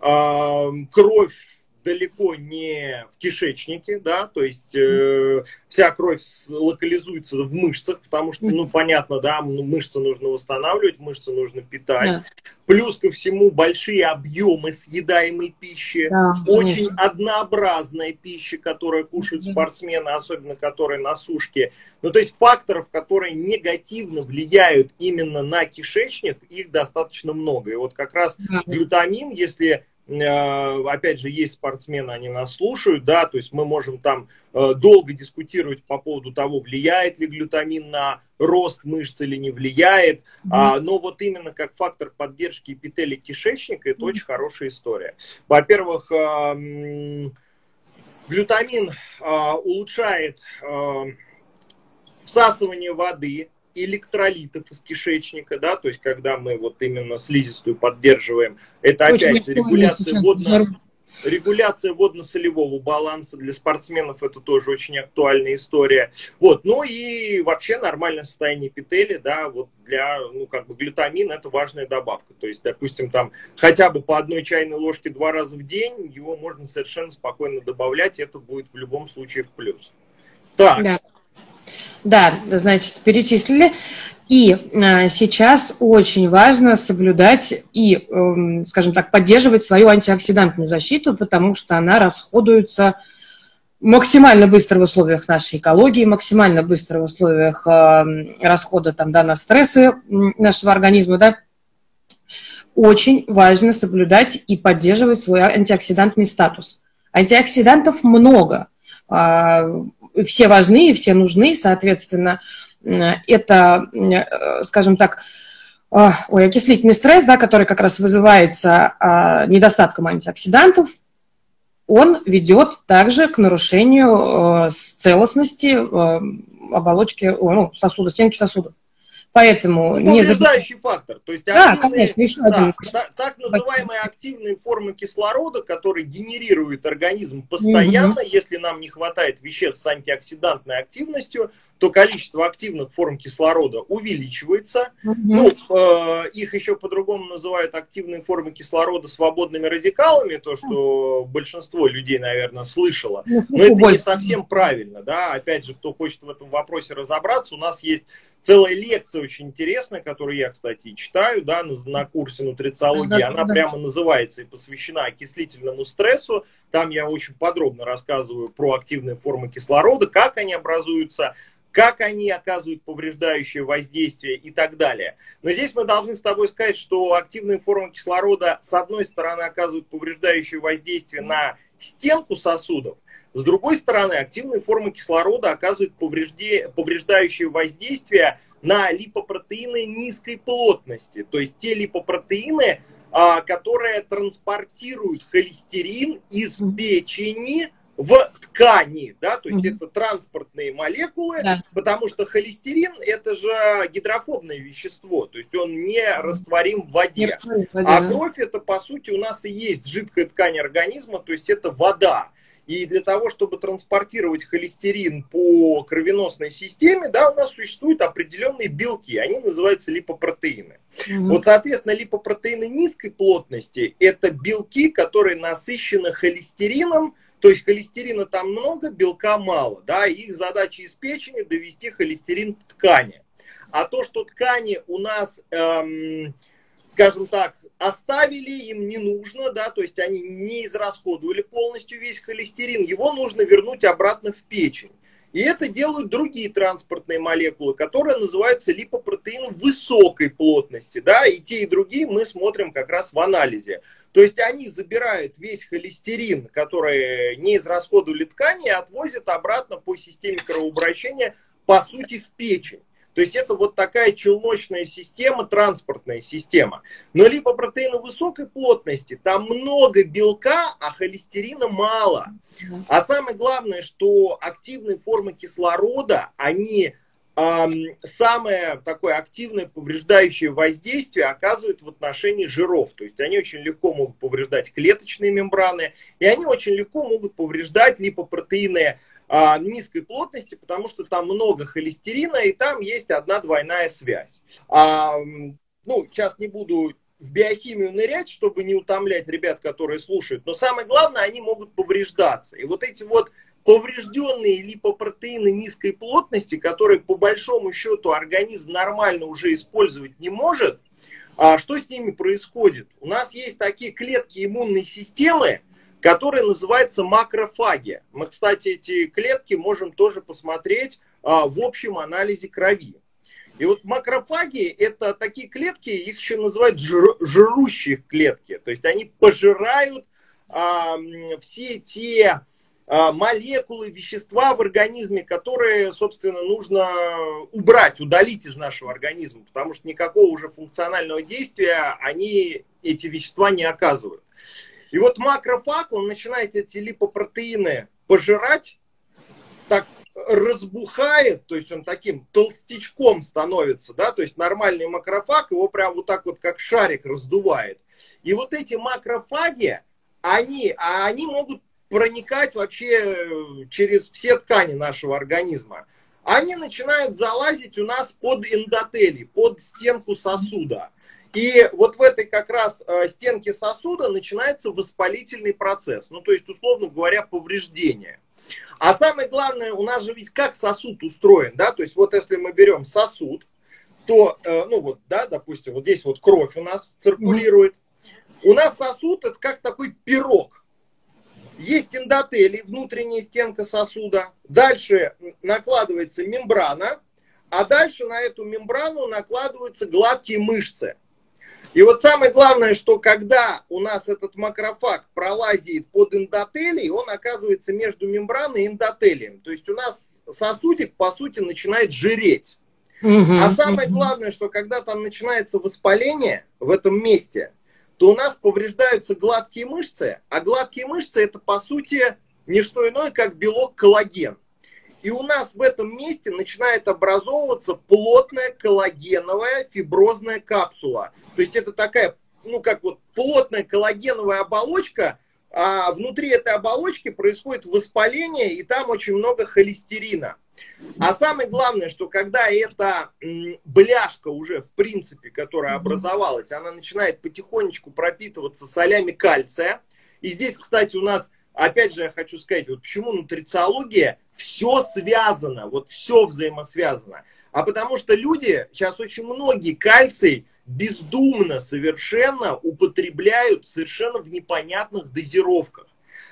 A: а, кровь далеко не в кишечнике, да, то есть э, вся кровь локализуется в мышцах, потому что, ну, понятно, да, мышцы нужно восстанавливать, мышцы нужно питать. Да. Плюс ко всему большие объемы съедаемой пищи, да, очень однообразная пища, которую кушают спортсмены, особенно которые на сушке. Ну, то есть факторов, которые негативно влияют именно на кишечник, их достаточно много. И вот как раз глютамин, если опять же, есть спортсмены, они нас слушают, да, то есть мы можем там э, долго дискутировать по поводу того, влияет ли глютамин на рост мышц или не влияет, mm-hmm. а, но вот именно как фактор поддержки эпителия кишечника, это mm-hmm. очень хорошая история. Во-первых, э, глютамин улучшает всасывание воды, электролитов из кишечника, да, то есть когда мы вот именно слизистую поддерживаем, это Очень опять регуляция водно, регуляция водно-солевого баланса для спортсменов, это тоже очень актуальная история. Вот, ну и вообще нормальное состояние эпителия, да, вот для, ну, как бы глютамин это важная добавка. То есть, допустим, там хотя бы по одной чайной ложке два раза в день, его можно совершенно спокойно добавлять, это будет в любом случае в плюс. Так. Да.
B: Да, значит, перечислили. И э, сейчас очень важно соблюдать и, э, скажем так, поддерживать свою антиоксидантную защиту, потому что она расходуется максимально быстро в условиях нашей экологии, максимально быстро в условиях э, расхода там, да, на стрессы нашего организма, да, очень важно соблюдать и поддерживать свой антиоксидантный статус. Антиоксидантов много. Все важны все нужны, соответственно, это, скажем так, ой, окислительный стресс, да, который как раз вызывается недостатком антиоксидантов, он ведет также к нарушению целостности оболочки, ну, сосуда, стенки сосудов. Поэтому
A: ну, не повреждающий фактор.
B: То есть да, конечно, еще да, один.
A: Так, так называемые активные формы кислорода, которые генерирует организм постоянно, угу. если нам не хватает веществ с антиоксидантной активностью, то количество активных форм кислорода увеличивается. Угу. Ну, э, их еще по-другому называют активные формы кислорода свободными радикалами, то, что большинство людей, наверное, слышало. Ну, Но это не совсем правильно, да. Опять же, кто хочет в этом вопросе разобраться, у нас есть целая лекция очень интересная, которую я, кстати, читаю, да, на, на курсе нутрициологии. Да, Она да. прямо называется и посвящена окислительному стрессу. Там я очень подробно рассказываю про активные формы кислорода, как они образуются, как они оказывают повреждающее воздействие и так далее. Но здесь мы должны с тобой сказать, что активные формы кислорода, с одной стороны, оказывают повреждающее воздействие на стенку сосудов, с другой стороны, активные формы кислорода оказывают повреждающее воздействие на липопротеины низкой плотности, то есть те липопротеины, а, которые транспортируют холестерин из печени в ткани, да, то есть mm-hmm. это транспортные молекулы, да. потому что холестерин это же гидрофобное вещество, то есть он не растворим в воде, а кровь это по сути у нас и есть жидкая ткань организма, то есть это вода. И для того, чтобы транспортировать холестерин по кровеносной системе, да, у нас существуют определенные белки, они называются липопротеины. Mm-hmm. Вот, соответственно, липопротеины низкой плотности – это белки, которые насыщены холестерином, то есть холестерина там много, белка мало. Да, их задача из печени довести холестерин в ткани. А то, что ткани у нас, эм, скажем так, оставили, им не нужно, да, то есть они не израсходовали полностью весь холестерин, его нужно вернуть обратно в печень. И это делают другие транспортные молекулы, которые называются липопротеины высокой плотности. Да? И те, и другие мы смотрим как раз в анализе. То есть они забирают весь холестерин, который не израсходовали ткани, и отвозят обратно по системе кровообращения, по сути, в печень. То есть это вот такая челночная система, транспортная система. Но либо протеины высокой плотности, там много белка, а холестерина мало. А самое главное, что активные формы кислорода, они самое такое активное повреждающее воздействие оказывают в отношении жиров. То есть они очень легко могут повреждать клеточные мембраны, и они очень легко могут повреждать липопротеины а, низкой плотности, потому что там много холестерина, и там есть одна двойная связь. А, ну, сейчас не буду в биохимию нырять, чтобы не утомлять ребят, которые слушают, но самое главное, они могут повреждаться. И вот эти вот поврежденные липопротеины низкой плотности, которые по большому счету организм нормально уже использовать не может, а что с ними происходит? У нас есть такие клетки иммунной системы, которая называется макрофагия. Мы, кстати, эти клетки можем тоже посмотреть а, в общем анализе крови. И вот макрофаги – это такие клетки, их еще называют жир, жирущие клетки. То есть они пожирают а, все те а, молекулы, вещества в организме, которые, собственно, нужно убрать, удалить из нашего организма, потому что никакого уже функционального действия они, эти вещества не оказывают. И вот макрофаг, он начинает эти липопротеины пожирать, так разбухает, то есть он таким толстячком становится, да, то есть нормальный макрофаг его прям вот так вот как шарик раздувает. И вот эти макрофаги, они, а они могут проникать вообще через все ткани нашего организма. Они начинают залазить у нас под эндотелий, под стенку сосуда. И вот в этой как раз э, стенке сосуда начинается воспалительный процесс. Ну, то есть, условно говоря, повреждение. А самое главное, у нас же ведь как сосуд устроен, да? То есть, вот если мы берем сосуд, то, э, ну вот, да, допустим, вот здесь вот кровь у нас циркулирует. У нас сосуд это как такой пирог. Есть эндотелий, внутренняя стенка сосуда. Дальше накладывается мембрана, а дальше на эту мембрану накладываются гладкие мышцы. И вот самое главное, что когда у нас этот макрофаг пролазит под эндотелий, он оказывается между мембраной и эндотелием. То есть у нас сосудик, по сути, начинает жиреть. Угу, а самое угу. главное, что когда там начинается воспаление в этом месте, то у нас повреждаются гладкие мышцы, а гладкие мышцы это, по сути, не что иное, как белок коллаген. И у нас в этом месте начинает образовываться плотная коллагеновая фиброзная капсула. То есть это такая, ну как вот плотная коллагеновая оболочка, а внутри этой оболочки происходит воспаление, и там очень много холестерина. А самое главное, что когда эта бляшка уже, в принципе, которая образовалась, она начинает потихонечку пропитываться солями кальция. И здесь, кстати, у нас опять же, я хочу сказать, вот почему нутрициология, все связано, вот все взаимосвязано. А потому что люди, сейчас очень многие кальций бездумно совершенно употребляют совершенно в непонятных дозировках.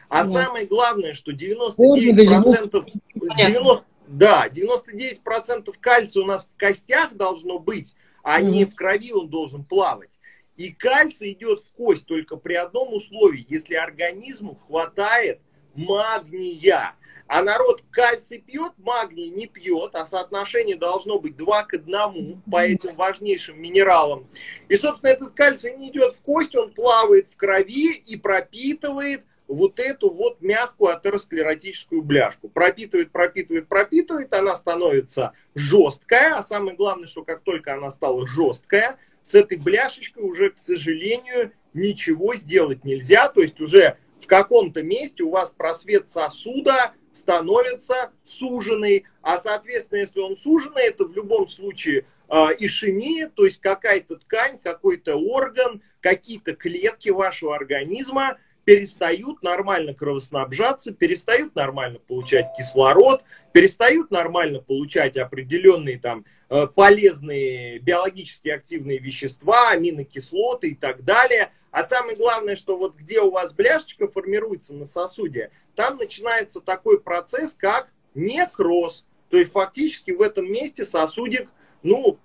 A: А вот. самое главное, что 99%, 90, да, 99% кальция у нас в костях должно быть, а mm не в крови он должен плавать. И кальций идет в кость только при одном условии, если организму хватает магния. А народ кальций пьет, магний не пьет, а соотношение должно быть 2 к 1 по этим важнейшим минералам. И, собственно, этот кальций не идет в кость, он плавает в крови и пропитывает вот эту вот мягкую атеросклеротическую бляшку. Пропитывает, пропитывает, пропитывает, она становится жесткая, а самое главное, что как только она стала жесткая, с этой бляшечкой уже, к сожалению, ничего сделать нельзя. То есть уже в каком-то месте у вас просвет сосуда становится суженный, а соответственно, если он суженный, это в любом случае э, ишемия, то есть какая-то ткань, какой-то орган, какие-то клетки вашего организма перестают нормально кровоснабжаться, перестают нормально получать кислород, перестают нормально получать определенные там э, полезные биологически активные вещества, аминокислоты и так далее. А самое главное, что вот где у вас бляшечка формируется на сосуде, там начинается такой процесс, как некроз. То есть фактически в этом месте сосудик, ну,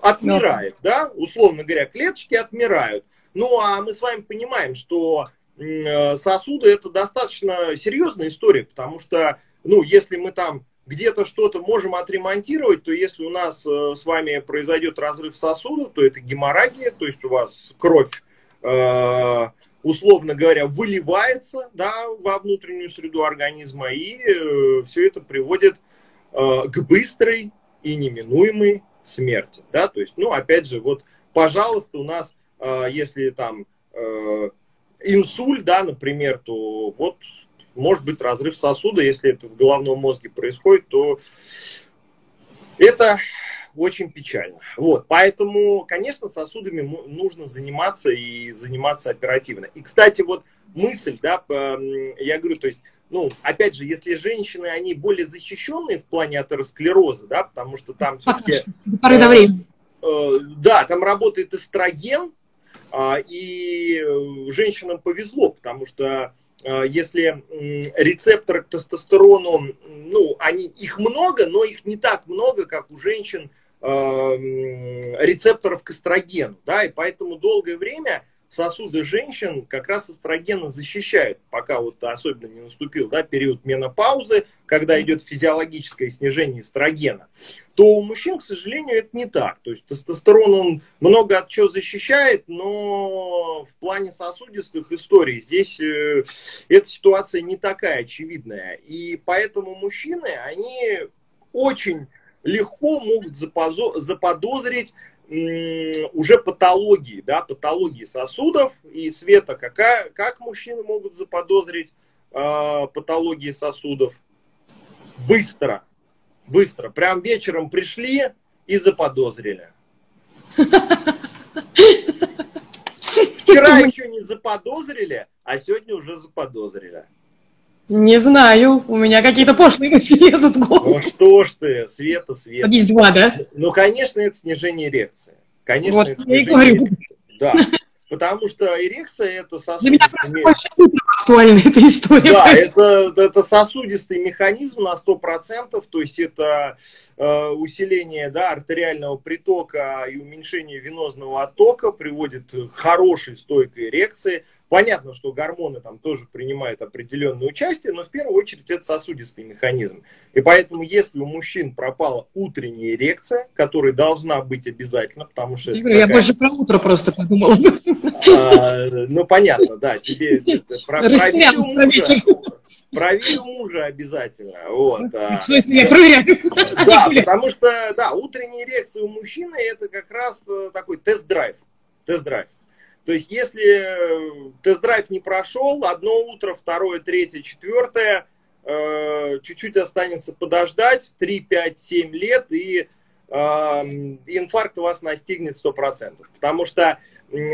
A: отмирает, да, условно говоря, клеточки отмирают. Ну, а мы с вами понимаем, что сосуды это достаточно серьезная история, потому что, ну, если мы там где-то что-то можем отремонтировать, то если у нас э, с вами произойдет разрыв сосуда, то это геморрагия, то есть у вас кровь, э, условно говоря, выливается да, во внутреннюю среду организма, и все это приводит к быстрой и неминуемой смерти. Да? То есть, ну, опять же, вот, пожалуйста, у нас, если там инсульт, да, например, то вот может быть разрыв сосуда, если это в головном мозге происходит, то это очень печально. Вот, поэтому, конечно, сосудами нужно заниматься и заниматься оперативно. И, кстати, вот мысль, да, я говорю, то есть, ну, опять же, если женщины, они более защищенные в плане атеросклероза, да, потому что там все-таки... Э, э, да, там работает эстроген, и э, женщинам повезло, потому что э, если рецепторы к тестостерону, ну, они, их много, но их не так много, как у женщин э, рецепторов к эстрогену, да, и поэтому долгое время сосуды женщин как раз эстрогена защищают, пока вот особенно не наступил да, период менопаузы, когда идет физиологическое снижение эстрогена, то у мужчин, к сожалению, это не так. То есть тестостерон, он много от чего защищает, но в плане сосудистых историй здесь э, эта ситуация не такая очевидная. И поэтому мужчины, они очень легко могут заподозрить уже патологии, да, патологии сосудов и света, какая, как мужчины могут заподозрить э, патологии сосудов? Быстро, быстро. Прям вечером пришли и заподозрили. Вчера еще не заподозрили, а сегодня уже заподозрили.
B: Не знаю, у меня какие-то пошлые мысли лезут в голову.
A: Ну что ж ты, Света, Света.
B: Есть два, да?
A: Ну, конечно, это снижение эрекции. Конечно,
B: вот
A: это
B: я и говорю.
A: Да. Потому что эрекция это
B: сосудистый... Для меня просто больше актуальна эта история.
A: Да, это, это сосудистый механизм на 100%, то есть это э, усиление да, артериального притока и уменьшение венозного оттока приводит к хорошей стойкой эрекции. Понятно, что гормоны там тоже принимают определенное участие, но в первую очередь это сосудистый механизм. И поэтому, если у мужчин пропала утренняя эрекция, которая должна быть обязательно, потому что...
B: Я, такая... я больше про утро просто подумала.
A: А, ну, понятно, да, тебе... Про, проверь у мужа, проверь мужа обязательно. Вот,
B: а. В смысле, я проверяю?
A: Да, потому что, да, утренняя эрекция у мужчины это как раз э, такой тест-драйв. Тест-драйв. То есть, если э, тест-драйв не прошел, одно утро, второе, третье, четвертое, э, чуть-чуть останется подождать, 3, 5, 7 лет, и э, инфаркт вас настигнет 100%. Потому что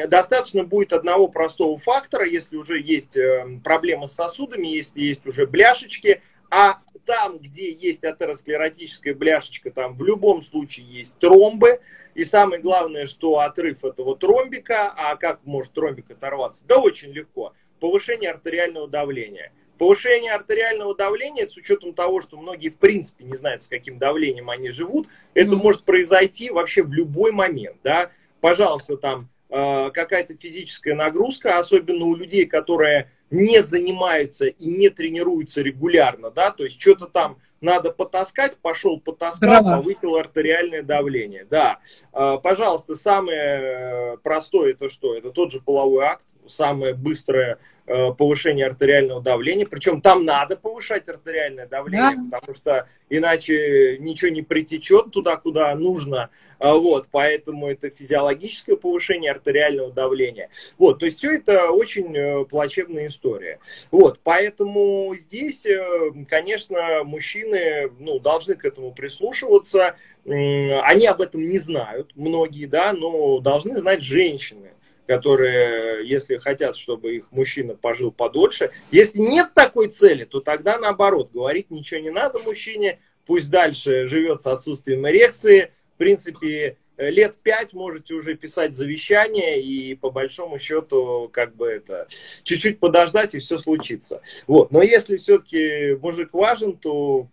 A: достаточно будет одного простого фактора, если уже есть проблемы с сосудами, если есть уже бляшечки, а там, где есть атеросклеротическая бляшечка, там в любом случае есть тромбы. И самое главное, что отрыв этого тромбика, а как может тромбик оторваться? Да очень легко. Повышение артериального давления. Повышение артериального давления, с учетом того, что многие в принципе не знают, с каким давлением они живут, это mm может произойти вообще в любой момент. Да? Пожалуйста, там э, какая-то физическая нагрузка, особенно у людей, которые не занимаются и не тренируются регулярно, да, то есть что-то там надо потаскать, пошел потаскал, Браво. повысил артериальное давление. Да, а, пожалуйста, самое э, простое это что? Это тот же половой акт, самое быстрое повышение артериального давления. Причем там надо повышать артериальное давление, да. потому что иначе ничего не притечет туда, куда нужно. А, вот, поэтому это физиологическое повышение артериального давления. Вот, то есть все это очень э, плачевная история. Вот, поэтому здесь, э, конечно, мужчины ну, должны к этому прислушиваться. Они об этом не знают, многие, да, но должны знать женщины которые, если хотят, чтобы их мужчина пожил подольше. Если нет такой цели, то тогда наоборот, говорить ничего не надо мужчине, пусть дальше живет с отсутствием эрекции, в принципе, лет пять можете уже писать завещание и по большому счету как бы это чуть-чуть подождать и все случится. Вот. Но если все-таки мужик важен, то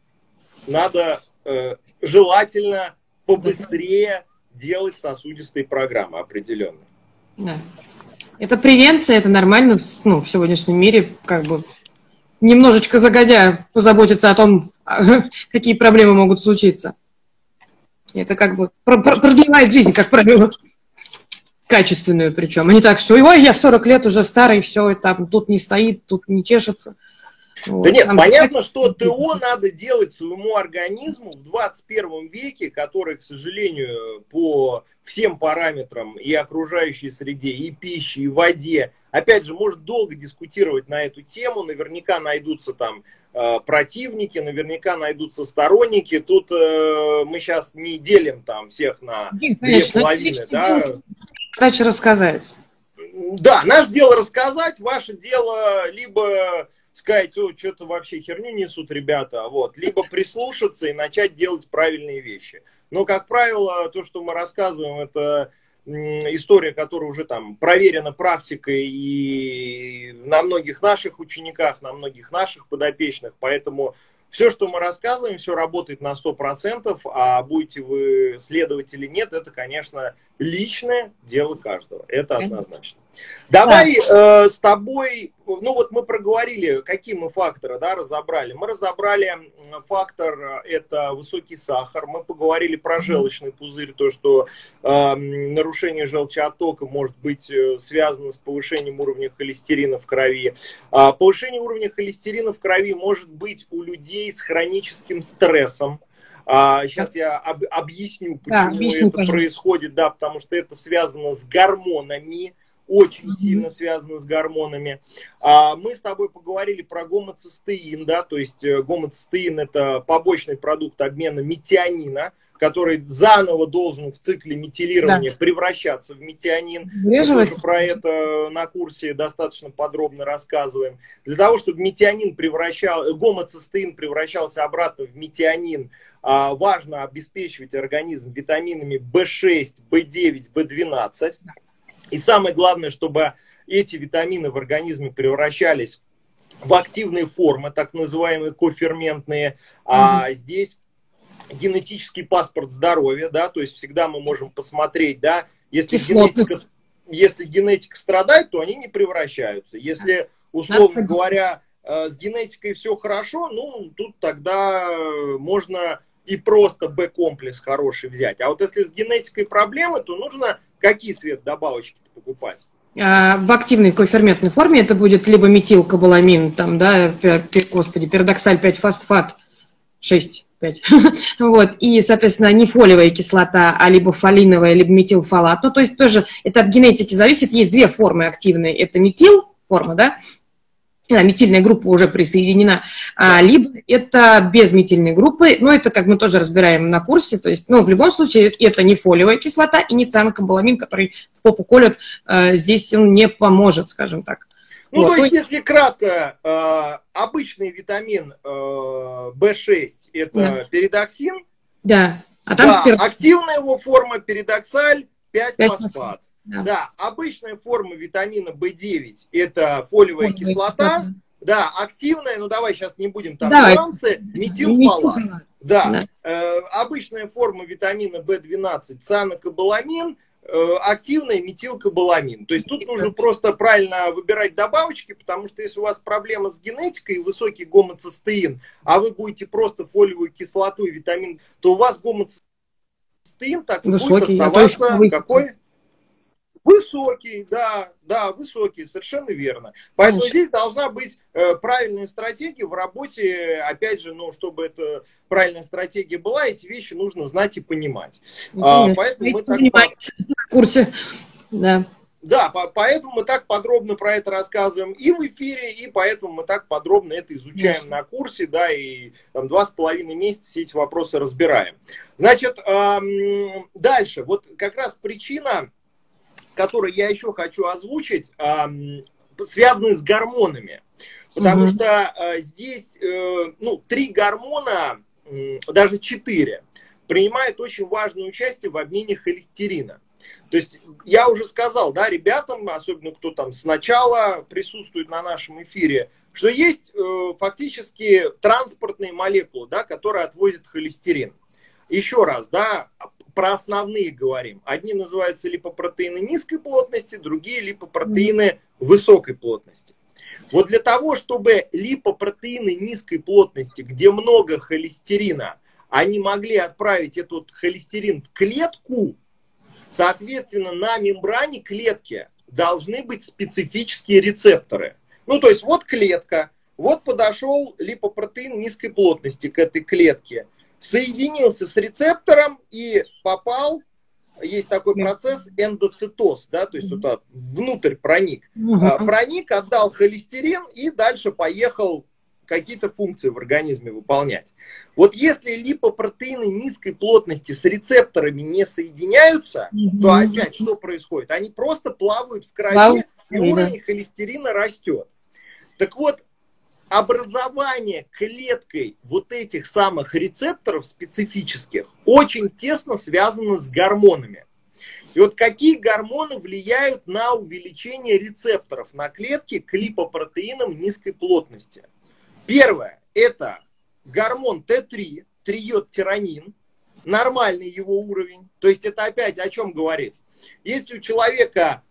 A: надо э, желательно побыстрее делать сосудистые программы определенные.
B: Да. Это превенция, это нормально ну, в сегодняшнем мире, как бы немножечко загодя позаботиться о том, какие проблемы могут случиться. Это как бы продлевает жизнь, как правило. Качественную причем. А не так, что ой, я в 40 лет уже старый, все, там тут не стоит, тут не чешется.
A: Вот. Да нет, Там понятно, что ТО надо делать своему организму в 21 веке, который, к сожалению, по всем параметрам и окружающей среде, и пище, и воде, опять же, может долго дискутировать на эту тему, наверняка найдутся там Э, противники, наверняка найдутся сторонники. Тут э, мы сейчас не делим там всех на Нет, две половины. Да?
B: Задача рассказать.
A: Да, наше дело рассказать, ваше дело либо сказать, о, что-то вообще херню несут ребята, вот, либо прислушаться и начать делать правильные вещи. Но, как правило, то, что мы рассказываем, это история, которая уже там проверена практикой и на многих наших учениках, на многих наших подопечных, поэтому все, что мы рассказываем, все работает на 100%, а будете вы следовать или нет, это, конечно, личное дело каждого. Это однозначно. Давай да. э, с тобой, ну вот мы проговорили, какие мы факторы да, разобрали. Мы разобрали фактор, э, это высокий сахар, мы поговорили про желчный пузырь, то, что э, нарушение желчеоттока может быть э, связано с повышением уровня холестерина в крови. А повышение уровня холестерина в крови может быть у людей с хроническим стрессом. А, сейчас я об, объясню, почему да, объясни, это пожалуйста. происходит, да, потому что это связано с гормонами, очень сильно связано с гормонами. А, мы с тобой поговорили про гомоцистеин, да, то есть э, гомоцистеин это побочный продукт обмена метионина, который заново должен в цикле метилирования да. превращаться в метионин. Мы тоже про это на курсе достаточно подробно рассказываем. Для того, чтобы метионин превращал, гомоцистеин превращался обратно в метионин, а, важно обеспечивать организм витаминами В6, В9, В12. И самое главное, чтобы эти витамины в организме превращались в активные формы, так называемые коферментные. Mm-hmm. А здесь генетический паспорт здоровья, да, то есть всегда мы можем посмотреть, да, если генетика, если генетика страдает, то они не превращаются. Если, условно говоря, э, с генетикой все хорошо, ну, тут тогда можно и просто Б-комплекс хороший взять. А вот если с генетикой проблемы, то нужно какие свет добавочки покупать?
B: А, в активной коферментной форме это будет либо метилкобаламин, там, да, господи, пердоксаль 5-фосфат 6, 5. вот, и, соответственно, не фолиевая кислота, а либо фолиновая, либо метилфолат. Ну, то есть тоже это от генетики зависит. Есть две формы активные. Это метил форма, да, метильная группа уже присоединена, а, либо это без метильной группы, но это, как мы тоже разбираем на курсе, то есть, ну, в любом случае, это не фолиевая кислота и не цианкобаламин, который в попу колют, а, здесь он не поможет, скажем так.
A: Ну, вот. то есть, если кратко, э, обычный витамин э, В6 это да. передоксин.
B: Да.
A: А там да, пер... активная его форма передоксаль 5-фосфат. Да. да, обычная форма витамина В9 это фолиевая, фолиевая кислота. кислота. Да, активная, ну давай сейчас не будем там давай. нюансы, метилфолат. Да, да. Э, обычная форма витамина В12 цианокобаламин, э, активная метилкобаламин. То есть тут нужно просто правильно выбирать добавочки, потому что если у вас проблема с генетикой, высокий гомоцистеин, а вы будете просто фолиевую кислоту и витамин, то у вас гомоцистеин так высокий, будет оставаться какой? Высокий, да, да, высокий, совершенно верно. Поэтому Конечно. здесь должна быть э, правильная стратегия в работе. Опять же, ну, чтобы эта правильная стратегия была, эти вещи нужно знать и понимать.
B: Ну, а, поэтому мы так... в курсе, да.
A: Да, по поэтому мы так подробно про это рассказываем и в эфире, и поэтому мы так подробно это изучаем Конечно. на курсе, да, и там два с половиной месяца все эти вопросы разбираем. Значит, эм, дальше, вот как раз причина который я еще хочу озвучить, связаны с гормонами. Потому угу. что э, здесь э, ну, три гормона, даже четыре, принимают очень важное участие в обмене холестерина. То есть я уже сказал, да, ребятам, особенно кто там сначала присутствует на нашем эфире, что есть э, фактически транспортные молекулы, да, которые отвозят холестерин. Еще раз, да, про основные говорим. Одни называются липопротеины низкой плотности, другие липопротеины высокой плотности. Вот для того, чтобы липопротеины низкой плотности, где много холестерина, они могли отправить этот холестерин в клетку, соответственно, на мембране клетки должны быть специфические рецепторы. Ну, то есть вот клетка, вот подошел липопротеин низкой плотности к этой клетке – соединился с рецептором и попал, есть такой процесс эндоцитоз, да, то есть вот внутрь проник. Угу. Проник, отдал холестерин и дальше поехал какие-то функции в организме выполнять. Вот если липопротеины низкой плотности с рецепторами не соединяются, то опять что происходит? Они просто плавают в крови, и уровень холестерина растет. Так вот, образование клеткой вот этих самых рецепторов специфических очень тесно связано с гормонами. И вот какие гормоны влияют на увеличение рецепторов на клетке к липопротеинам низкой плотности? Первое – это гормон Т3, триодтиранин, нормальный его уровень. То есть это опять о чем говорит? Если у человека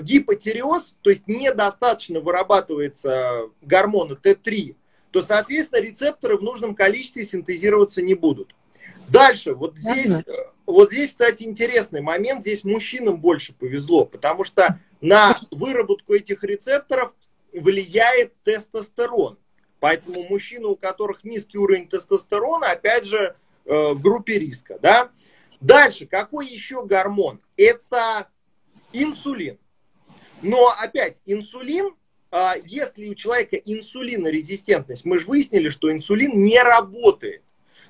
A: гипотереоз, то есть недостаточно вырабатывается гормона Т3, то, соответственно, рецепторы в нужном количестве синтезироваться не будут. Дальше, вот здесь, э, вот здесь, кстати, интересный момент, здесь мужчинам больше повезло, потому что на выработку этих рецепторов влияет тестостерон. Поэтому мужчины, у которых низкий уровень тестостерона, опять же, э, в группе риска. Да? Дальше, какой еще гормон? Это инсулин. Но опять, инсулин, а, если у человека инсулинорезистентность, мы же выяснили, что инсулин не работает.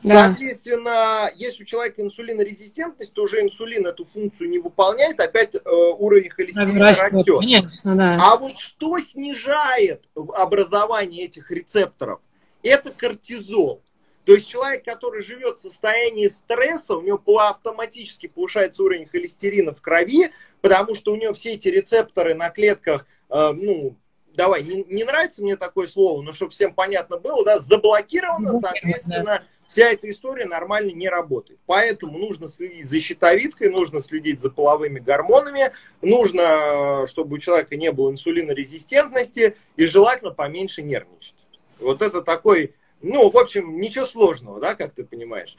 A: Да. Соответственно, если у человека инсулинорезистентность, то уже инсулин эту функцию не выполняет, опять э, уровень холестерина растет. растет. Конечно, да. А вот что снижает образование этих рецепторов? Это кортизол. То есть человек, который живет в состоянии стресса, у него автоматически повышается уровень холестерина в крови, потому что у него все эти рецепторы на клетках, э, ну, давай, не, не нравится мне такое слово, но чтобы всем понятно было, да, заблокировано, соответственно, вся эта история нормально не работает. Поэтому нужно следить за щитовидкой, нужно следить за половыми гормонами, нужно, чтобы у человека не было инсулинорезистентности и желательно поменьше нервничать. Вот это такой, ну, в общем, ничего сложного, да, как ты понимаешь.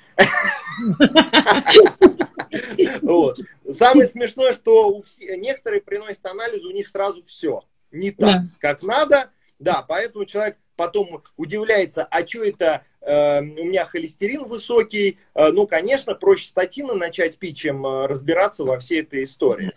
A: Самое смешное, что некоторые приносят анализ, у них сразу все не так, как надо. Да, поэтому человек потом удивляется, а что это э, у меня холестерин высокий. Э, ну, конечно, проще статины начать пить, чем э, разбираться во всей этой истории.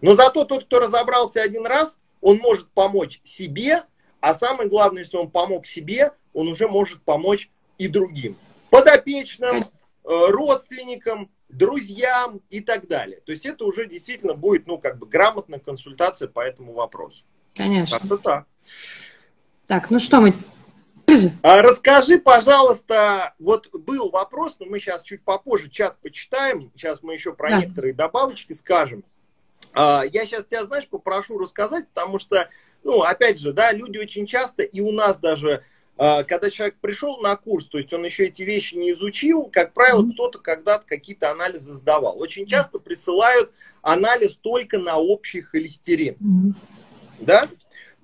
A: Но зато тот, кто разобрался один раз, он может помочь себе, а самое главное, если он помог себе, он уже может помочь и другим. Подопечным, э, родственникам, друзьям и так далее. То есть это уже действительно будет, ну, как бы грамотная консультация по этому вопросу.
B: Конечно.
A: Как-то так.
B: Так, ну что мы...
A: А расскажи, пожалуйста, вот был вопрос, но мы сейчас чуть попозже чат почитаем, сейчас мы еще про да. некоторые добавочки скажем. А, я сейчас тебя, знаешь, попрошу рассказать, потому что, ну, опять же, да, люди очень часто, и у нас даже, а, когда человек пришел на курс, то есть он еще эти вещи не изучил, как правило, кто-то когда-то какие-то анализы сдавал. Очень часто присылают анализ только на общий холестерин. Да?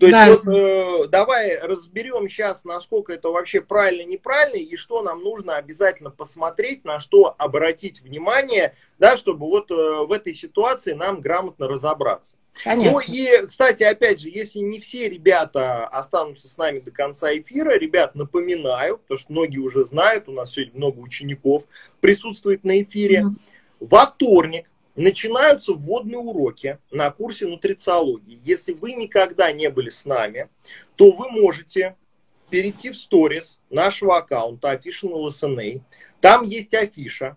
A: То есть да. вот э, давай разберем сейчас, насколько это вообще правильно, неправильно, и что нам нужно обязательно посмотреть, на что обратить внимание, да, чтобы вот э, в этой ситуации нам грамотно разобраться. Конечно. Ну и, кстати, опять же, если не все ребята останутся с нами до конца эфира, ребят, напоминаю, потому что многие уже знают, у нас сегодня много учеников присутствует на эфире. Mm-hmm. Во вторник начинаются вводные уроки на курсе нутрициологии. Если вы никогда не были с нами, то вы можете перейти в сторис нашего аккаунта Official LSNA. Там есть афиша.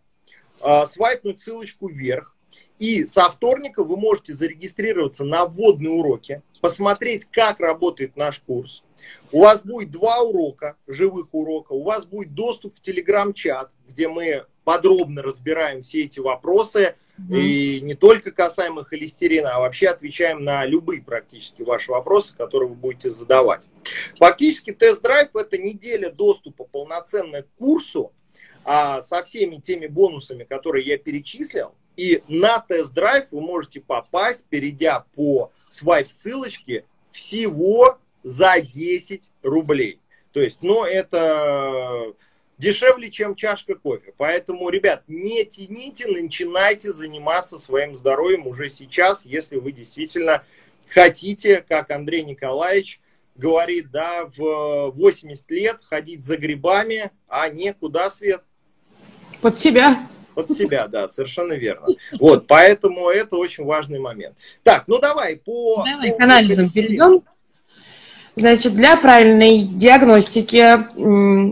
A: А, свайпнуть ссылочку вверх. И со вторника вы можете зарегистрироваться на вводные уроки, посмотреть, как работает наш курс. У вас будет два урока, живых урока. У вас будет доступ в телеграм-чат, где мы подробно разбираем все эти вопросы, mm и не только касаемо холестерина, а вообще отвечаем на любые практически ваши вопросы, которые вы будете задавать. Фактически тест-драйв это неделя доступа полноценная к курсу, а со всеми теми бонусами, которые я перечислил. И на тест-драйв вы можете попасть, перейдя по свайп ссылочке, всего за 10 рублей. То есть, ну, это дешевле, чем чашка кофе. Поэтому, ребят, не тяните, начинайте заниматься своим здоровьем уже сейчас, если вы действительно хотите, как Андрей Николаевич говорит, да, в 80 лет ходить за грибами, а не куда, Свет?
B: Под себя.
A: Под себя, да, совершенно верно. Вот, поэтому это очень важный момент. Так, ну давай по...
B: Давай по, к анализам перейдем. Значит, для правильной диагностики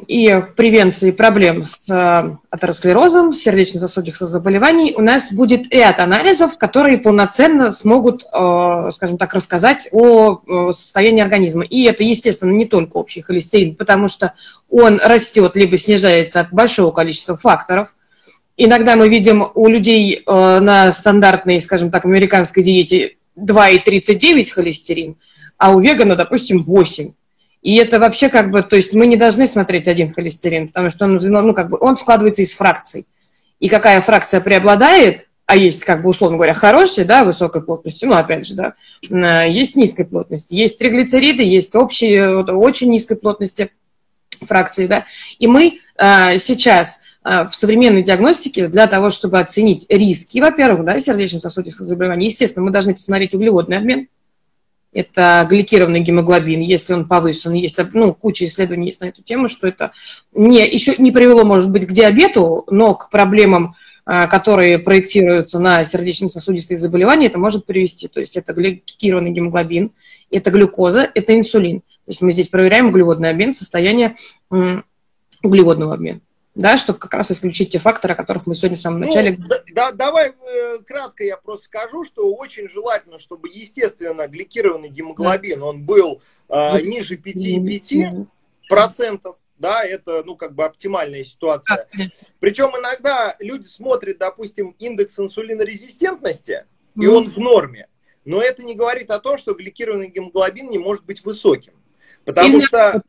B: и превенции проблем с э, атеросклерозом, сердечно-сосудистых заболеваний у нас будет ряд анализов, которые полноценно смогут, э, скажем так, рассказать о состоянии организма. И это, естественно, не только общий холестерин, потому что он растет либо снижается от большого количества факторов. Иногда мы видим у людей э, на стандартной, скажем так, американской диете 2,39 холестерин – а у вегана, допустим, 8. И это вообще как бы, то есть мы не должны смотреть один холестерин, потому что он, ну, как бы, он складывается из фракций. И какая фракция преобладает, а есть, как бы, условно говоря, хорошие, да, высокой плотности, ну, опять же, да, есть низкой плотности, есть триглицериды, есть общие, очень низкой плотности фракции, да, и мы а, сейчас а, в современной диагностике для того, чтобы оценить риски, во-первых, да, сердечно-сосудистых заболеваний, естественно, мы должны посмотреть углеводный обмен, это гликированный гемоглобин, если он повышен, есть ну, куча исследований есть на эту тему, что это не, еще не привело, может быть, к диабету, но к проблемам, а, которые проектируются на сердечно-сосудистые заболевания, это может привести. То есть это гликированный гемоглобин, это глюкоза, это инсулин. То есть мы здесь проверяем углеводный обмен, состояние углеводного обмена да, чтобы как раз исключить те факторы, о которых мы сегодня в самом ну, начале
A: ну, да, да, Давай э, кратко я просто скажу, что очень желательно, чтобы, естественно, гликированный гемоглобин, да. он был э, ниже 5,5%, процентов, да, это, ну, как бы оптимальная ситуация. Причем иногда люди смотрят, допустим, индекс инсулинорезистентности, и он в норме. Но это не говорит о том, что гликированный гемоглобин не может быть высоким. Потому Или что...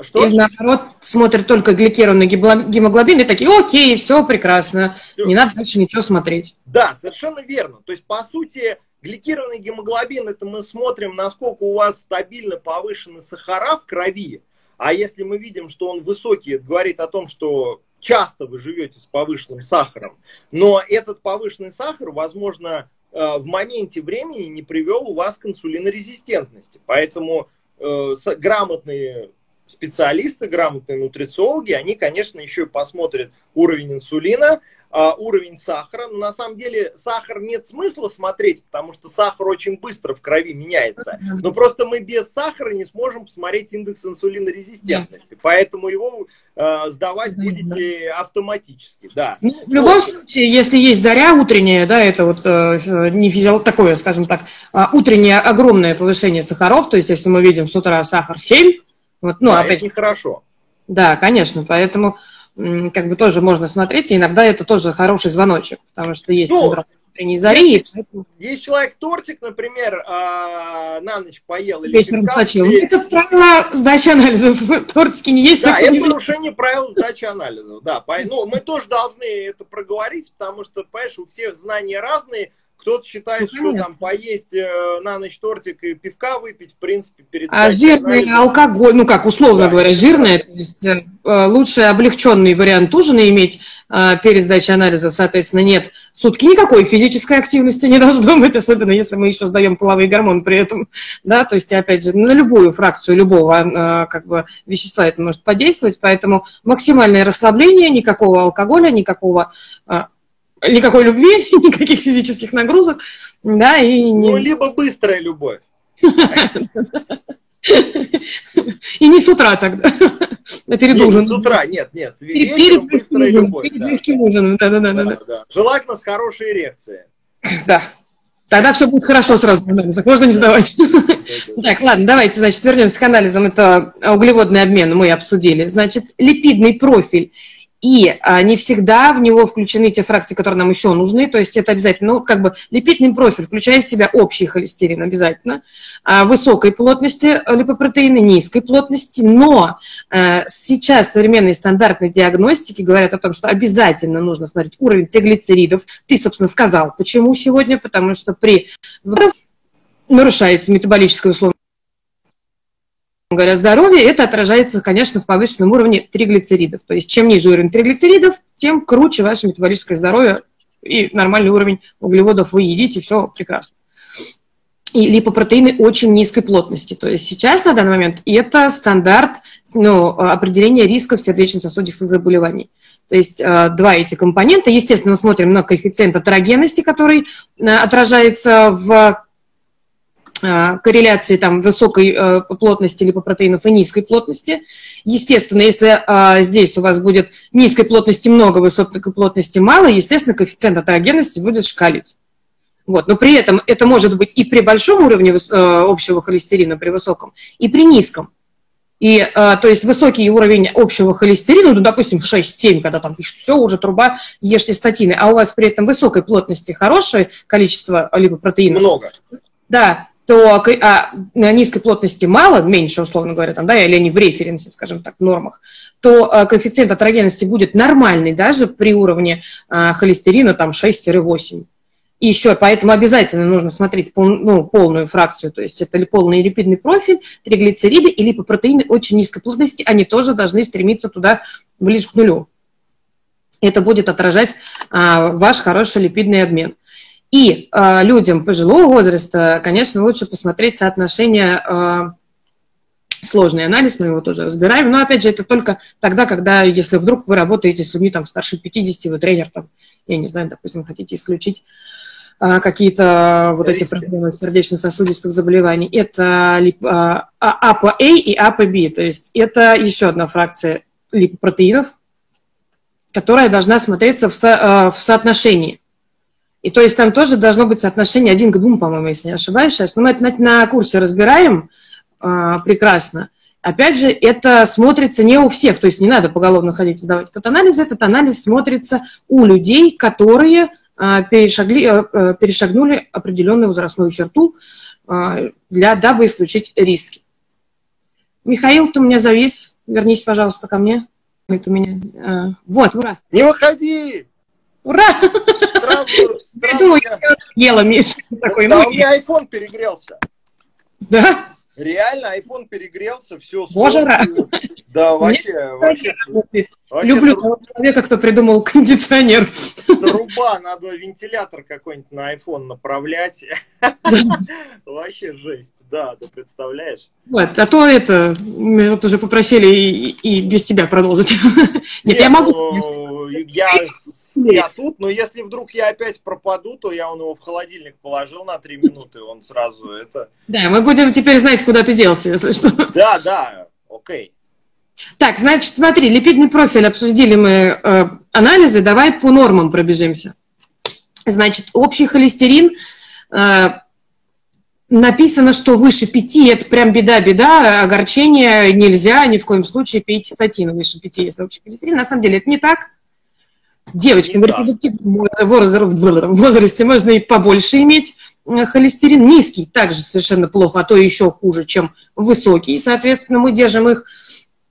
B: Что? Или наоборот, смотрят только гликированный гемоглобин и такие, окей, все прекрасно, все. не надо дальше ничего смотреть.
A: Да, совершенно верно. То есть, по сути, гликированный гемоглобин, это мы смотрим, насколько у вас стабильно повышены сахара в крови, а если мы видим, что он высокий, это говорит о том, что часто вы живете с повышенным сахаром, но этот повышенный сахар, возможно, э, в моменте времени не привел у вас к инсулинорезистентности. Поэтому э, грамотные специалисты, грамотные нутрициологи, они, конечно, еще и посмотрят уровень инсулина, а, уровень сахара. Но на самом деле сахар нет смысла смотреть, потому что сахар очень быстро в крови меняется. Но просто мы без сахара не сможем посмотреть индекс инсулинорезистентности. Поэтому его э, сдавать будете автоматически. Да.
B: Ну, в любом вот. случае, если есть заря утренняя, да, это вот э, не физиол... такое, скажем так, э, утреннее огромное повышение сахаров, то есть если мы видим с утра сахар 7,
A: вот, ну, да, опять... это нехорошо.
B: Да, конечно, поэтому как бы тоже можно смотреть, и иногда это тоже хороший звоночек, потому что есть ну, синдром утренней зари.
A: Есть, поэтому... есть человек тортик, например, а, на ночь поел или
B: вечером сочил. И... Это правило сдачи анализов. Тортики не есть.
A: Да, это нарушение правил сдачи анализов. Да, ну, мы тоже должны это проговорить, потому что, понимаешь, у всех знания разные. Кто-то считает, ну, что там поесть э, на ночь тортик и пивка выпить, в принципе, перед
B: А жирный анализом. алкоголь, ну как, условно да, говоря, жирный, то есть э, лучше облегченный вариант ужина иметь э, перед сдачей анализа, соответственно, нет. Сутки никакой физической активности не должно быть, особенно если мы еще сдаем половые гормоны при этом, да, то есть, опять же, на любую фракцию любого э, как бы вещества это может подействовать, поэтому максимальное расслабление, никакого алкоголя, никакого э, никакой любви, никаких физических нагрузок, да, и...
A: Не... Ну, либо быстрая любовь.
B: И не с утра тогда,
A: а перед нет, ужином. с утра, нет, нет,
B: перед, перед быстрая ужин, любовь. Перед да. легким ужином, да, да.
A: Желательно с хорошей эрекцией.
B: Да, Тогда все будет хорошо сразу анализах, можно не сдавать. Так, ладно, давайте, значит, вернемся к анализам. Это углеводный обмен мы обсудили. Значит, липидный профиль и а, не всегда в него включены те фракции, которые нам еще нужны, то есть это обязательно, ну, как бы липидный профиль включает в себя общий холестерин обязательно, а, высокой плотности липопротеины, низкой плотности, но а, сейчас современные стандартные диагностики говорят о том, что обязательно нужно смотреть уровень триглицеридов. Ты, собственно, сказал, почему сегодня, потому что при нарушается метаболическое условие говоря, здоровья, это отражается, конечно, в повышенном уровне триглицеридов. То есть чем ниже уровень триглицеридов, тем круче ваше метаболическое здоровье и нормальный уровень углеводов вы едите, все прекрасно. И липопротеины очень низкой плотности. То есть сейчас, на данный момент, это стандарт ну, определения рисков сердечно-сосудистых заболеваний. То есть э, два эти компонента. Естественно, смотрим на коэффициент атерогенности, который э, отражается в корреляции там, высокой э, плотности липопротеинов и низкой плотности. Естественно, если э, здесь у вас будет низкой плотности много, высокой плотности мало, естественно, коэффициент атерогенности будет шкалить. Вот. Но при этом это может быть и при большом уровне общего холестерина, при высоком, и при низком. И, то есть, высокий уровень общего холестерина, ну, допустим, 6-7, когда там пишут, все, уже труба, ешьте статины, а у вас при этом высокой плотности хорошее количество липопротеинов.
A: Много.
B: Да, то а, низкой плотности мало, меньше, условно говоря, там, да, или они в референсе, скажем так, в нормах, то а, коэффициент атерогенности будет нормальный даже при уровне а, холестерина там 6-8. И еще, поэтому обязательно нужно смотреть пол, ну, полную фракцию, то есть это ли полный липидный профиль, триглицериды и липопротеины очень низкой плотности, они тоже должны стремиться туда ближе к нулю. Это будет отражать а, ваш хороший липидный обмен. И э, людям пожилого возраста, конечно, лучше посмотреть соотношение э, сложный анализ, мы его тоже разбираем. Но, опять же, это только тогда, когда, если вдруг вы работаете с людьми там, старше 50, вы тренер, там, я не знаю, допустим, хотите исключить а, какие-то вот эти проблемы сердечно-сосудистых заболеваний. Это а, АПА и АПБ, то есть это еще одна фракция липопротеинов, которая должна смотреться в, со, в соотношении. И то есть там тоже должно быть соотношение один к двум, по-моему, если не ошибаюсь сейчас. Но мы это на, на курсе разбираем а, прекрасно. Опять же, это смотрится не у всех, то есть не надо поголовно ходить и сдавать этот анализ. Этот анализ смотрится у людей, которые а, перешагли, а, перешагнули определенную возрастную черту, для, дабы исключить риски. Михаил, ты у меня завис. Вернись, пожалуйста, ко мне. Это у меня. Вот, ура.
A: Не выходи!
B: Ура! Здравствуй, здравствуй. Ела, Миша.
A: Такой, да, ну, у меня iPhone перегрелся.
B: Да?
A: Реально, iPhone перегрелся, все.
B: Боже,
A: Да, вообще, вообще,
B: вообще. Люблю того человека, кто придумал кондиционер.
A: Труба, надо вентилятор какой-нибудь на iPhone направлять. Вообще жесть, да, ты представляешь?
B: Вот, а то это, мы вот уже попросили и, и без тебя продолжить. Нет,
A: Нет я могу. Ну, я я тут, но если вдруг я опять пропаду, то я он его в холодильник положил на три минуты, он сразу это...
B: Да, мы будем теперь знать, куда ты делся, если что.
A: Да, да, окей.
B: Так, значит, смотри, липидный профиль обсудили мы э, анализы, давай по нормам пробежимся. Значит, общий холестерин э, написано, что выше 5, это прям беда-беда, огорчение нельзя, ни в коем случае пейте статины выше 5, если общий холестерин. На самом деле это не так. Девочкам в репродуктивном возрасте можно и побольше иметь. Э, холестерин низкий также совершенно плохо, а то еще хуже, чем высокий. Соответственно, мы держим их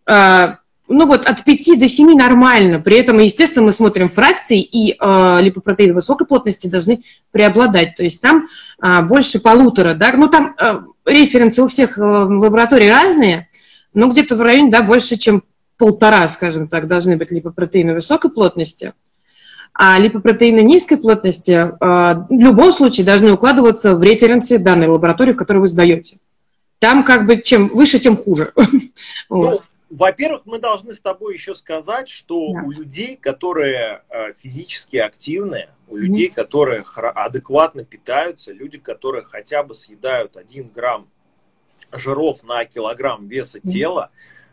B: э, ну вот от 5 до 7 нормально. При этом, естественно, мы смотрим фракции, и э, липопротеины высокой плотности должны преобладать. То есть там э, больше полутора. Да? Ну там э, референсы у всех э, в лаборатории разные, но где-то в районе да, больше, чем полтора, скажем так, должны быть липопротеины высокой плотности. А липопротеины низкой плотности э, в любом случае должны укладываться в референсе данной лаборатории, в которой вы сдаете. Там как бы чем выше, тем хуже.
A: Ну, во-первых, мы должны с тобой еще сказать, что да. у людей, которые э, физически активные, у людей, mm которые адекватно питаются, люди, которые хотя бы съедают 1 грамм жиров на килограмм веса mm тела,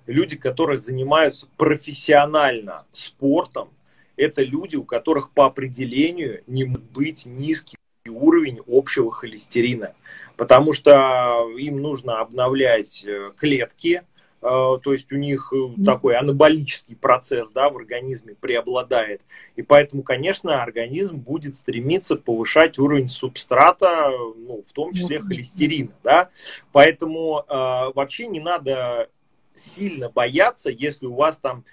A: люди, которые занимаются профессионально спортом, это люди, у которых по определению не может быть низкий уровень общего холестерина, потому что им нужно обновлять э, клетки, э, то есть у них э, такой анаболический процесс да, в организме преобладает. И поэтому, конечно, организм будет стремиться повышать уровень субстрата, ну, в том числе холестерина. Да? Поэтому э, вообще не надо сильно бояться, если у вас там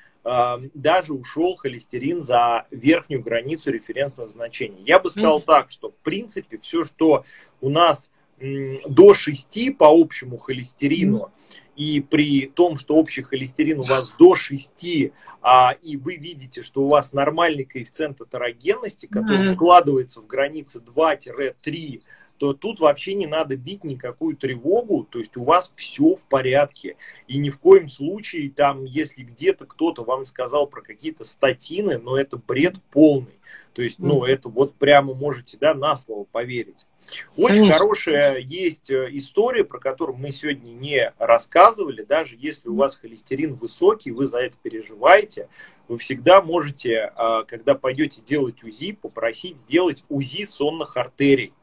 A: даже ушел холестерин за верхнюю границу референсного значения. Я бы сказал так, что в принципе все, что у нас до 6 по общему холестерину, и при том, что общий холестерин у вас до 6, а, и вы видите, что у вас нормальный коэффициент атерогенности, который вкладывается в границы 2-3, то тут вообще не надо бить никакую тревогу, то есть у вас все в порядке. И ни в коем случае, там, если где-то кто-то вам сказал про какие-то статины, но это бред полный. То есть, ну, это вот прямо можете, да, на слово поверить. Очень Конечно. хорошая есть э, история, про которую мы сегодня не рассказывали. Даже если у вас холестерин высокий, вы за это переживаете, вы всегда можете, а, когда пойдете делать УЗИ, попросить сделать УЗИ сонных артерий.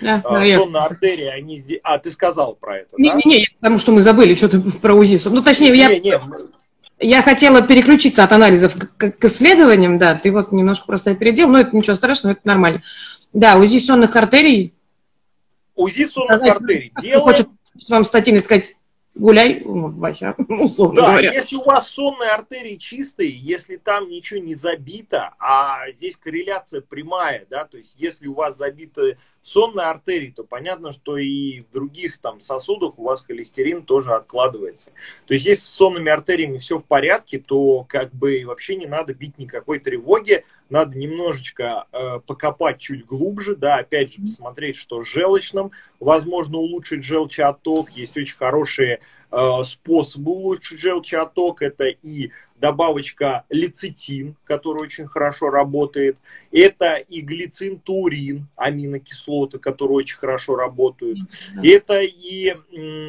A: Да, а, сонные артерии, они здесь... А, ты сказал про это,
B: не,
A: да?
B: Не, не, потому что мы забыли что-то про УЗИ. Ну, точнее, не, я... Не, я хотела переключиться от анализов к, к исследованиям, да, ты вот немножко просто опередил, но это ничего страшного, это нормально. Да, УЗИ сонных артерий.
A: УЗИ сонных сказать, артерий делаем.
B: Хочет вам статины сказать, гуляй, Вася, условно
A: да,
B: говоря.
A: если у вас сонные артерии чистые, если там ничего не забито, а здесь корреляция прямая, да, то есть если у вас забиты сонные артерии, то понятно, что и в других там сосудах у вас холестерин тоже откладывается. То есть если с сонными артериями все в порядке, то как бы вообще не надо бить никакой тревоги, надо немножечко э, покопать чуть глубже, да, опять же посмотреть, что с желчным, возможно улучшить желчеотток, есть очень хорошие э, способы улучшить желчеотток, это и добавочка лецитин, который очень хорошо работает. Это и глицин-турин, аминокислоты, которые очень хорошо работают. Это и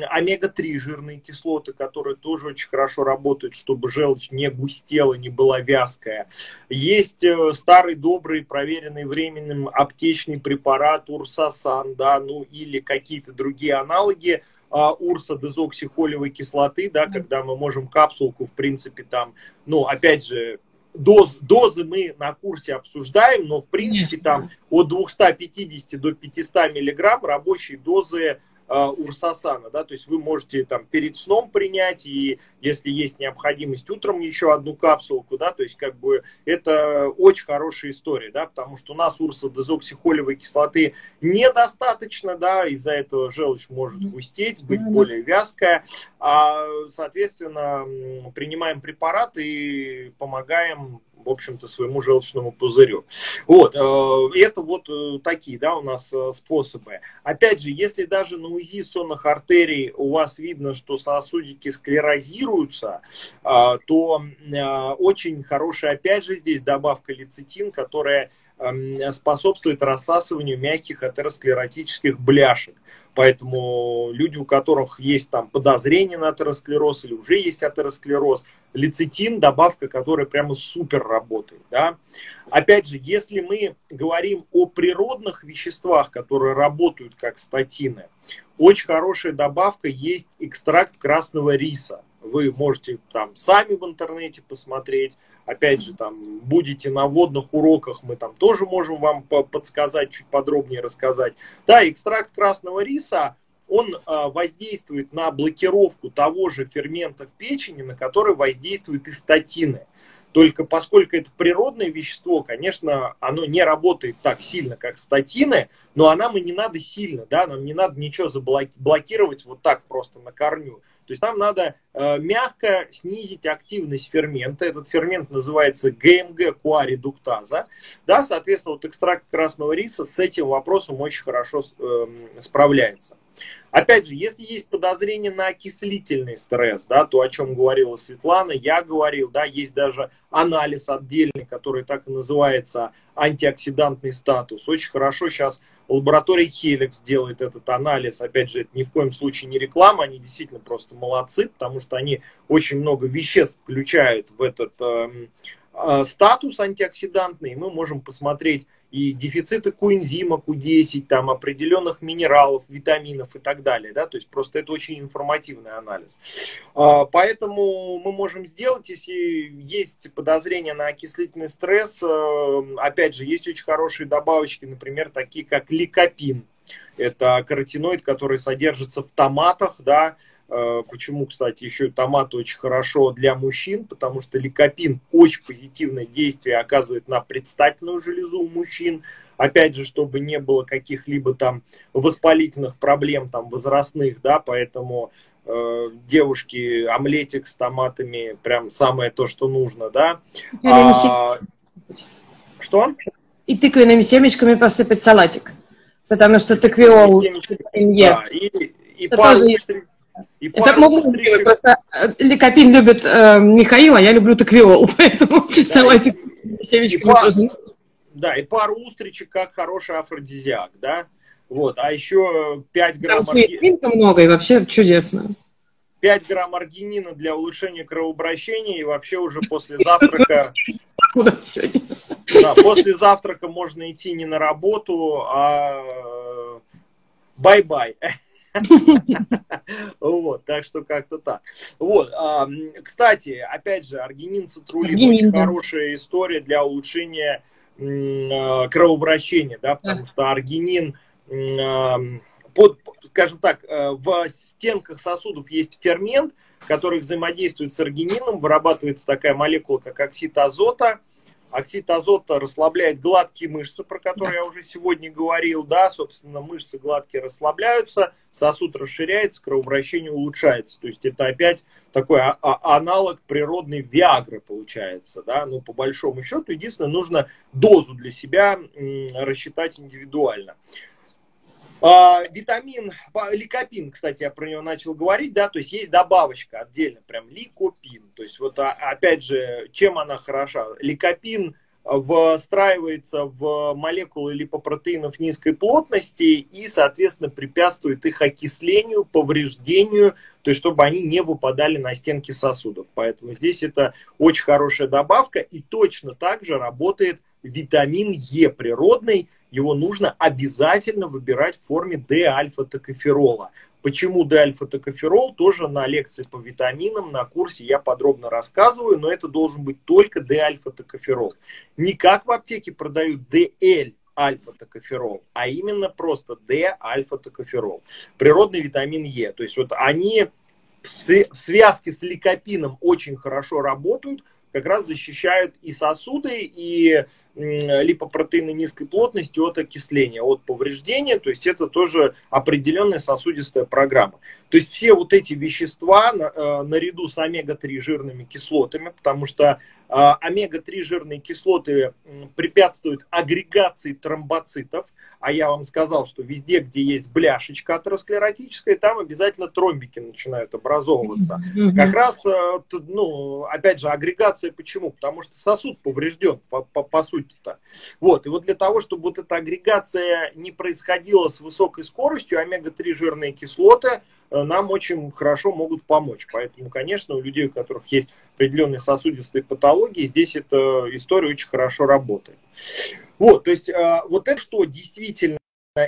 A: омега-3 жирные кислоты, которые тоже очень хорошо работают, чтобы желчь не густела, не была вязкая. Есть э, старый, добрый, проверенный временным аптечный препарат урсасан, да, ну или какие-то другие аналоги, а, урса дезоксихолевой кислоты, да, когда мы можем капсулку, в принципе, там, ну, опять же, доз, дозы мы на курсе обсуждаем, но в принципе там от 250 до 500 миллиграмм рабочие дозы урсасана, да, то есть вы можете там перед сном принять, и если есть необходимость, утром еще одну капсулку, да, то есть как бы это очень хорошая история, да, потому что у нас урса дезоксихолевой кислоты недостаточно, да, из-за этого желчь может густеть, быть более вязкая, а, соответственно, принимаем препараты и помогаем в общем-то, своему желчному пузырю. Вот, э, это вот э, такие, да, у нас э, способы. Опять же, если даже на УЗИ сонных артерий у вас видно, что сосудики склерозируются, то очень хорошая, опять же, здесь добавка лецитин, которая способствует рассасыванию мягких атеросклеротических бляшек. Поэтому люди, у которых есть там подозрение на атеросклероз или уже есть атеросклероз, лецитин, добавка, которая прямо супер работает. Да? Опять же, если мы говорим о природных веществах, которые работают как статины, очень хорошая добавка есть экстракт красного риса. Вы можете там сами в интернете посмотреть, опять же, там, будете на водных уроках, мы там тоже можем вам подсказать, чуть подробнее рассказать. Да, экстракт красного риса, он а, воздействует на блокировку того же фермента в печени, на который воздействуют и статины. Только поскольку это природное вещество, конечно, оно не работает так сильно, как статины, но а нам и не надо сильно, да, нам не надо ничего заблокировать вот так просто на корню. То есть нам надо э, мягко снизить активность фермента. Этот фермент называется ГМГ-куаредуктаза. Да, соответственно, вот экстракт красного риса с этим вопросом очень хорошо э, справляется. Опять же, если есть подозрение на окислительный стресс, да, то, о чем говорила Светлана, я говорил, да, есть даже анализ отдельный, который так и называется антиоксидантный статус. Очень хорошо сейчас лаборатория Helix делает этот анализ. Опять же, это ни в коем случае не реклама, они действительно просто молодцы, потому что они очень много веществ включают в этот э, э, статус антиоксидантный, и мы можем посмотреть и дефициты коэнзима Q10, там, определенных минералов, витаминов и так далее. Да? То есть просто это очень информативный анализ. А, поэтому мы можем сделать, если есть подозрение на окислительный стресс, э, опять же, есть очень хорошие добавочки, например, такие как ликопин. Это каротиноид, который содержится в томатах, да, почему, кстати, еще и томат очень хорошо для мужчин, потому что ликопин очень позитивное действие оказывает на предстательную железу у мужчин. Опять же, чтобы не было каких-либо там воспалительных проблем там возрастных, да, поэтому э, девушки омлетик с томатами прям самое то, что нужно, да. А,
B: что? И тыквенными семечками посыпать салатик, потому что тыквиол. Да, и, и пару тоже... И Это мой любимый, просто э, Ликопин любит э, Михаил, а я люблю таквиол, поэтому да, салатик
A: с семечками тоже. Да, и пару устричек как хороший афродизиак, да. Вот, а еще 5 грамм... Там
B: арги... много, и вообще чудесно.
A: 5 грамм аргинина для улучшения кровообращения, и вообще уже после завтрака... Да, после завтрака можно идти не на работу, а бай-бай. Вот, так что как-то так. Вот, кстати, опять же, аргинин цитрулин очень хорошая история для улучшения а, кровообращения, да, потому что аргинин под, скажем так, э, в стенках сосудов есть фермент, который взаимодействует с аргинином, вырабатывается такая молекула, как оксид азота, Оксид азота расслабляет гладкие мышцы, про которые я уже сегодня говорил, да, собственно, мышцы гладкие расслабляются, сосуд расширяется, кровообращение улучшается. То есть это опять такой а- а- аналог природной Виагры получается, да, ну, по большому счету, единственное, нужно дозу для себя рассчитать индивидуально. А, витамин, ликопин, кстати, я про него начал говорить, да, то есть есть добавочка отдельно, прям ликопин. То есть вот а, опять же, чем она хороша? Ликопин встраивается в молекулы липопротеинов низкой плотности и, соответственно, препятствует их окислению, повреждению, то есть чтобы они не выпадали на стенки сосудов. Поэтому здесь это очень хорошая добавка и точно так же работает витамин Е природный, его нужно обязательно выбирать в форме D-альфа-токоферола. почему D-альфа-токоферол, тоже на лекции по витаминам, на курсе я подробно рассказываю, но это должен быть только D-альфа-токоферол. Не как в аптеке продают DL альфа-токоферол, а именно просто D-альфа-токоферол. Природный витамин Е. То есть вот они в связке с ликопином очень хорошо работают, как раз защищают и сосуды, и липопротеины низкой плотности от окисления, от повреждения. То есть это тоже определенная сосудистая программа. То есть все вот эти вещества э, наряду с омега-3 жирными кислотами, потому что а, омега-3 жирные кислоты препятствуют агрегации тромбоцитов, а я вам сказал, что везде, где есть бляшечка атеросклеротическая, там обязательно тромбики начинают образовываться. Как раз, э, ну, опять же, агрегация почему? Потому что сосуд поврежден, по, по, по сути-то. Вот, и вот для того, чтобы вот эта агрегация не происходила с высокой скоростью, омега-3 жирные кислоты э, нам очень хорошо могут помочь. Поэтому, конечно, у людей, у которых есть определенные сосудистые патологии, здесь эта история очень хорошо работает. Вот, то есть а, вот это что действительно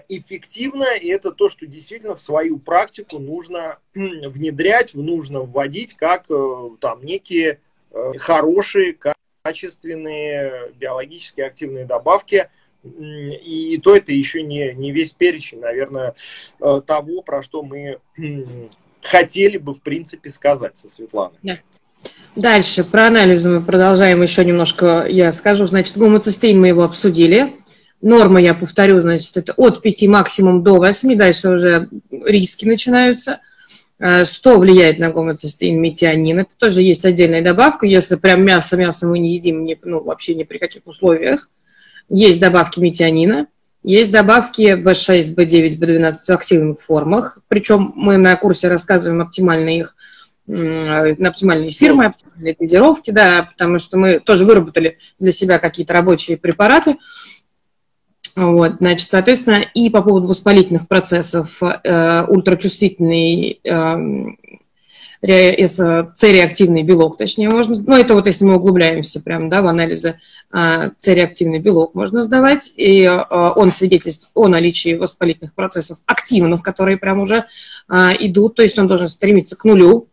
A: эффективно, и это то, что действительно в свою практику нужно внедрять, нужно вводить как э, там некие э, хорошие, качественные биологически активные добавки, и, то это еще не, не весь перечень, наверное, э, того, про что мы хотели бы, в принципе, сказать со Светланой. Да.
B: Дальше, про анализы мы продолжаем еще немножко, я скажу, значит, гомоцистеин мы его обсудили. Норма, я повторю, значит, это от 5 максимум до 8, дальше уже риски начинаются. Э, что влияет на гомоцистеин? Метионин. Это тоже есть отдельная добавка, если прям мясо, мясо мы не едим, не, ну, вообще ни при каких условиях. Есть добавки метионина. Есть добавки B6, B9, B12 в активных формах. Причем мы на курсе рассказываем оптимально их на оптимальные фирмы, оптимальные дозировки, да, потому что мы тоже выработали для себя какие-то рабочие препараты. Вот, значит, соответственно, и по поводу воспалительных процессов э, ультрачувствительный э, С-реактивный белок, точнее, можно, ну, это вот если мы углубляемся прям, да, в анализы, э, С-реактивный белок можно сдавать, и э, он свидетельствует о наличии воспалительных процессов активных, которые прям уже э, идут, то есть он должен стремиться к нулю,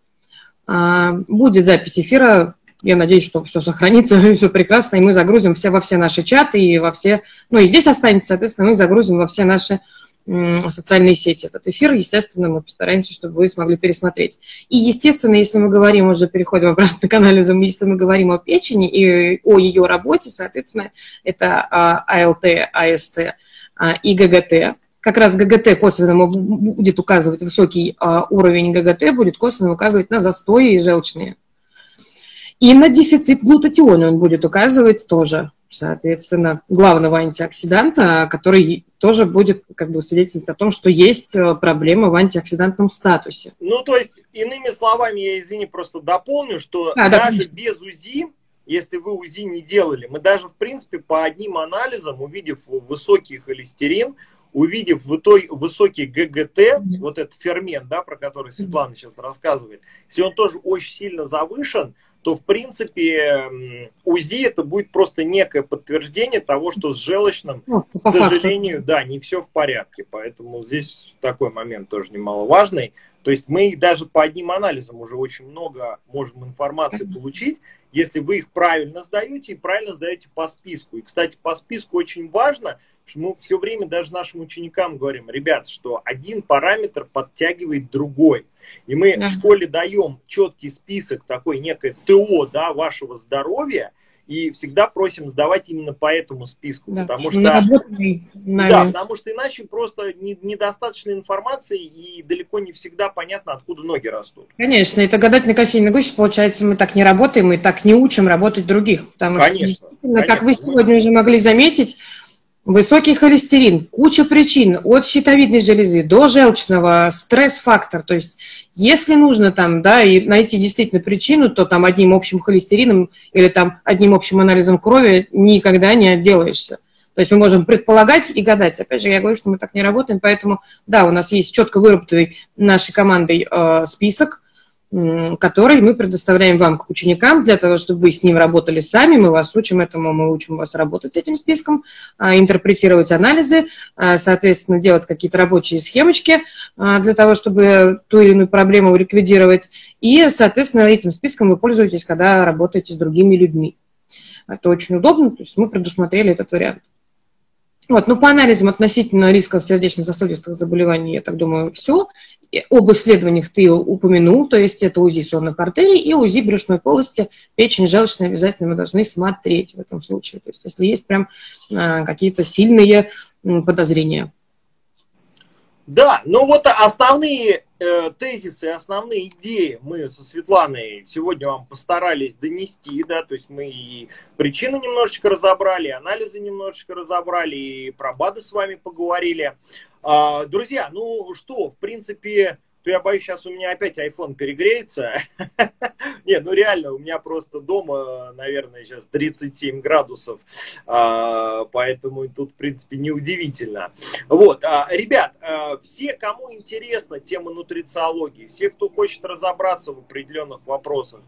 B: а, будет запись эфира. Я надеюсь, что все сохранится, все прекрасно, и мы загрузим все во все наши чаты и во все... Ну и здесь останется, соответственно, мы загрузим во все наши социальные сети этот эфир. Естественно, мы постараемся, чтобы вы смогли пересмотреть. И, естественно, если мы говорим, уже переходим обратно к анализам, если мы говорим о печени и о ее работе, соответственно, это АЛТ, АСТ и ГГТ как раз ГГТ косвенно будет указывать высокий а, уровень ГГТ, будет косвенно указывать на застои желчные. И на дефицит глутатиона он будет указывать тоже, соответственно, главного антиоксиданта, который тоже будет как бы свидетельствовать о том, что есть а, проблема в антиоксидантном статусе.
A: Ну, то есть, иными словами, я, извини, просто дополню, что а, даже да, без УЗИ, если вы УЗИ не делали, мы даже, в принципе, по одним анализам, увидев высокий холестерин, увидев высокий ГГТ, mm-hmm. вот этот фермент, да, про который Светлана сейчас рассказывает, если он тоже очень сильно завышен, то, в принципе, УЗИ это будет просто некое подтверждение того, что с желчным, ну, к сожалению, да, не все в порядке. Поэтому здесь такой момент тоже немаловажный. То есть мы даже по одним анализам уже очень много можем информации получить, если вы их правильно сдаете и правильно сдаете по списку. И, кстати, по списку очень важно – мы все время даже нашим ученикам говорим, ребят, что один параметр подтягивает другой. И мы да. в школе даем четкий список, такой некое ТО да, вашего здоровья, и всегда просим сдавать именно по этому списку, да, потому что да, потому что иначе просто не, недостаточно информации и далеко не всегда понятно, откуда ноги растут.
B: Конечно, это гадательный кофейный гусь, получается, мы так не работаем, мы так не учим работать других, потому конечно, что конечно, как вы сегодня уже могли заметить, Высокий холестерин, куча причин, от щитовидной железы до желчного, стресс-фактор. То есть, если нужно там, да, и найти действительно причину, то там одним общим холестерином или там одним общим анализом крови никогда не отделаешься. То есть мы можем предполагать и гадать. Опять же, я говорю, что мы так не работаем, поэтому, да, у нас есть четко выработанный нашей командой э, список, который мы предоставляем вам как ученикам для того, чтобы вы с ним работали сами. Мы вас учим этому, мы учим вас работать с этим списком, а, интерпретировать анализы, а, соответственно, делать какие-то рабочие схемочки а, для того, чтобы ту или иную проблему ликвидировать. И, соответственно, этим списком вы пользуетесь, когда работаете с другими людьми. Это очень удобно, то есть мы предусмотрели этот вариант. Вот, ну, по анализам относительно рисков сердечно-сосудистых заболеваний, я так думаю, все. Об исследованиях ты упомянул, то есть это УЗИ сонных артерий и УЗИ брюшной полости, печень, желчная обязательно мы должны смотреть в этом случае. То есть если есть прям а, какие-то сильные подозрения.
A: Да, ну вот основные э, тезисы, основные идеи мы со Светланой сегодня вам постарались донести, да, то есть мы и причины немножечко разобрали, и анализы немножечко разобрали, и про БАДы с вами поговорили. А, друзья, ну что, в принципе, то я боюсь, сейчас у меня опять iPhone перегреется. Не, ну реально, у меня просто дома, наверное, сейчас 37 градусов, а, поэтому тут, в принципе, неудивительно. Вот, а, ребят, а, все, кому интересна тема нутрициологии, все, кто хочет разобраться в определенных вопросах,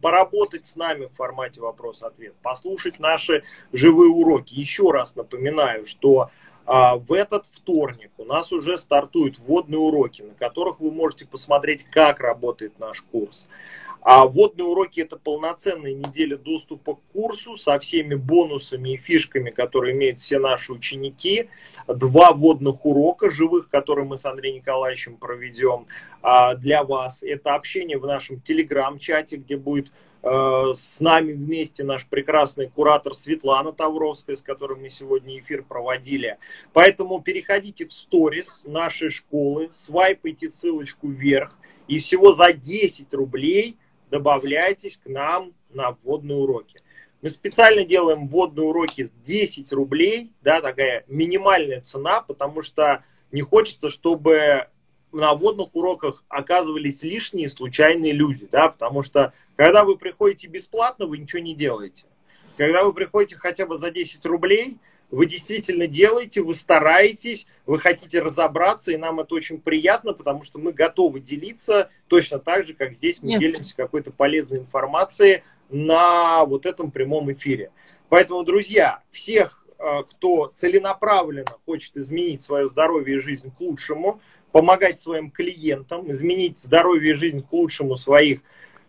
A: поработать с нами в формате вопрос-ответ, послушать наши живые уроки. Еще раз напоминаю, что в этот вторник у нас уже стартуют вводные уроки, на которых вы можете посмотреть, как работает наш курс. А вводные уроки это полноценная неделя доступа к курсу со всеми бонусами и фишками, которые имеют все наши ученики. Два вводных урока живых, которые мы с Андреем Николаевичем проведем а, для вас. Это общение в нашем телеграм-чате, где будет с нами вместе наш прекрасный куратор Светлана Тавровская, с которой мы сегодня эфир проводили. Поэтому переходите в сторис нашей школы, свайпайте ссылочку вверх, и всего за 10 рублей добавляйтесь к нам на вводные уроки. Мы специально делаем вводные уроки 10 рублей, да, такая минимальная цена, потому что не хочется, чтобы на водных уроках оказывались лишние случайные люди, да, потому что когда вы приходите бесплатно, вы ничего не делаете. Когда вы приходите хотя бы за 10 рублей, вы действительно делаете, вы стараетесь, вы хотите разобраться, и нам это очень приятно, потому что мы готовы делиться точно так же, как здесь мы Нет. делимся какой-то полезной информацией на вот этом прямом эфире. Поэтому, друзья, всех, э, кто целенаправленно хочет изменить свое здоровье и жизнь к лучшему, помогать своим клиентам, изменить здоровье и жизнь к лучшему своих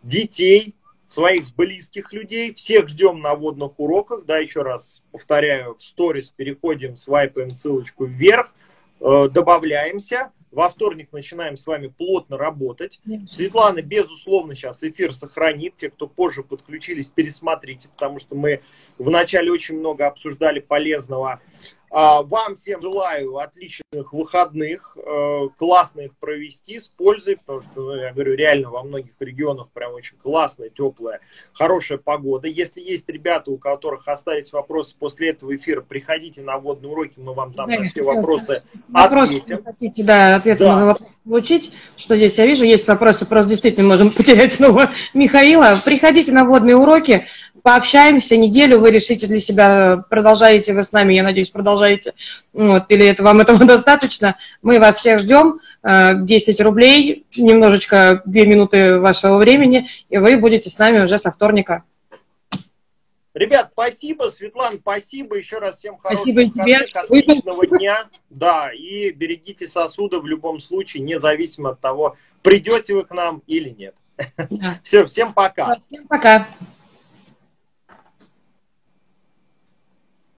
A: детей, своих близких людей. Всех ждем на водных уроках. Да, еще раз повторяю, в сторис переходим, свайпаем ссылочку вверх, э, добавляемся. Во вторник начинаем с вами плотно работать. Светлана, безусловно, сейчас эфир сохранит. Те, кто позже подключились, пересмотрите, потому что мы вначале очень много обсуждали полезного вам всем желаю отличных выходных, э, классно их провести с пользой, потому что, ну, я говорю, реально во многих регионах прям очень классная, теплая, хорошая погода. Если есть ребята, у которых остались вопросы после этого эфира, приходите на водные уроки, мы вам там да, на все вопросы вопрос, ответим.
B: хотите, да, ответ да. на вопрос получить, что здесь я вижу, есть вопросы, просто действительно можем потерять снова Михаила. Приходите на водные уроки, пообщаемся неделю, вы решите для себя, продолжаете вы с нами, я надеюсь, продолжаете, вот, или это вам этого достаточно. Мы вас всех ждем, 10 э, рублей, немножечко 2 минуты вашего времени, и вы будете с нами уже со вторника.
A: Ребят, спасибо, Светлана, спасибо еще раз всем
B: спасибо тебе.
A: отличного дня. Да, и берегите сосуды в любом случае, независимо от того, придете вы к нам или нет. Да. Все, всем пока.
B: Всем пока.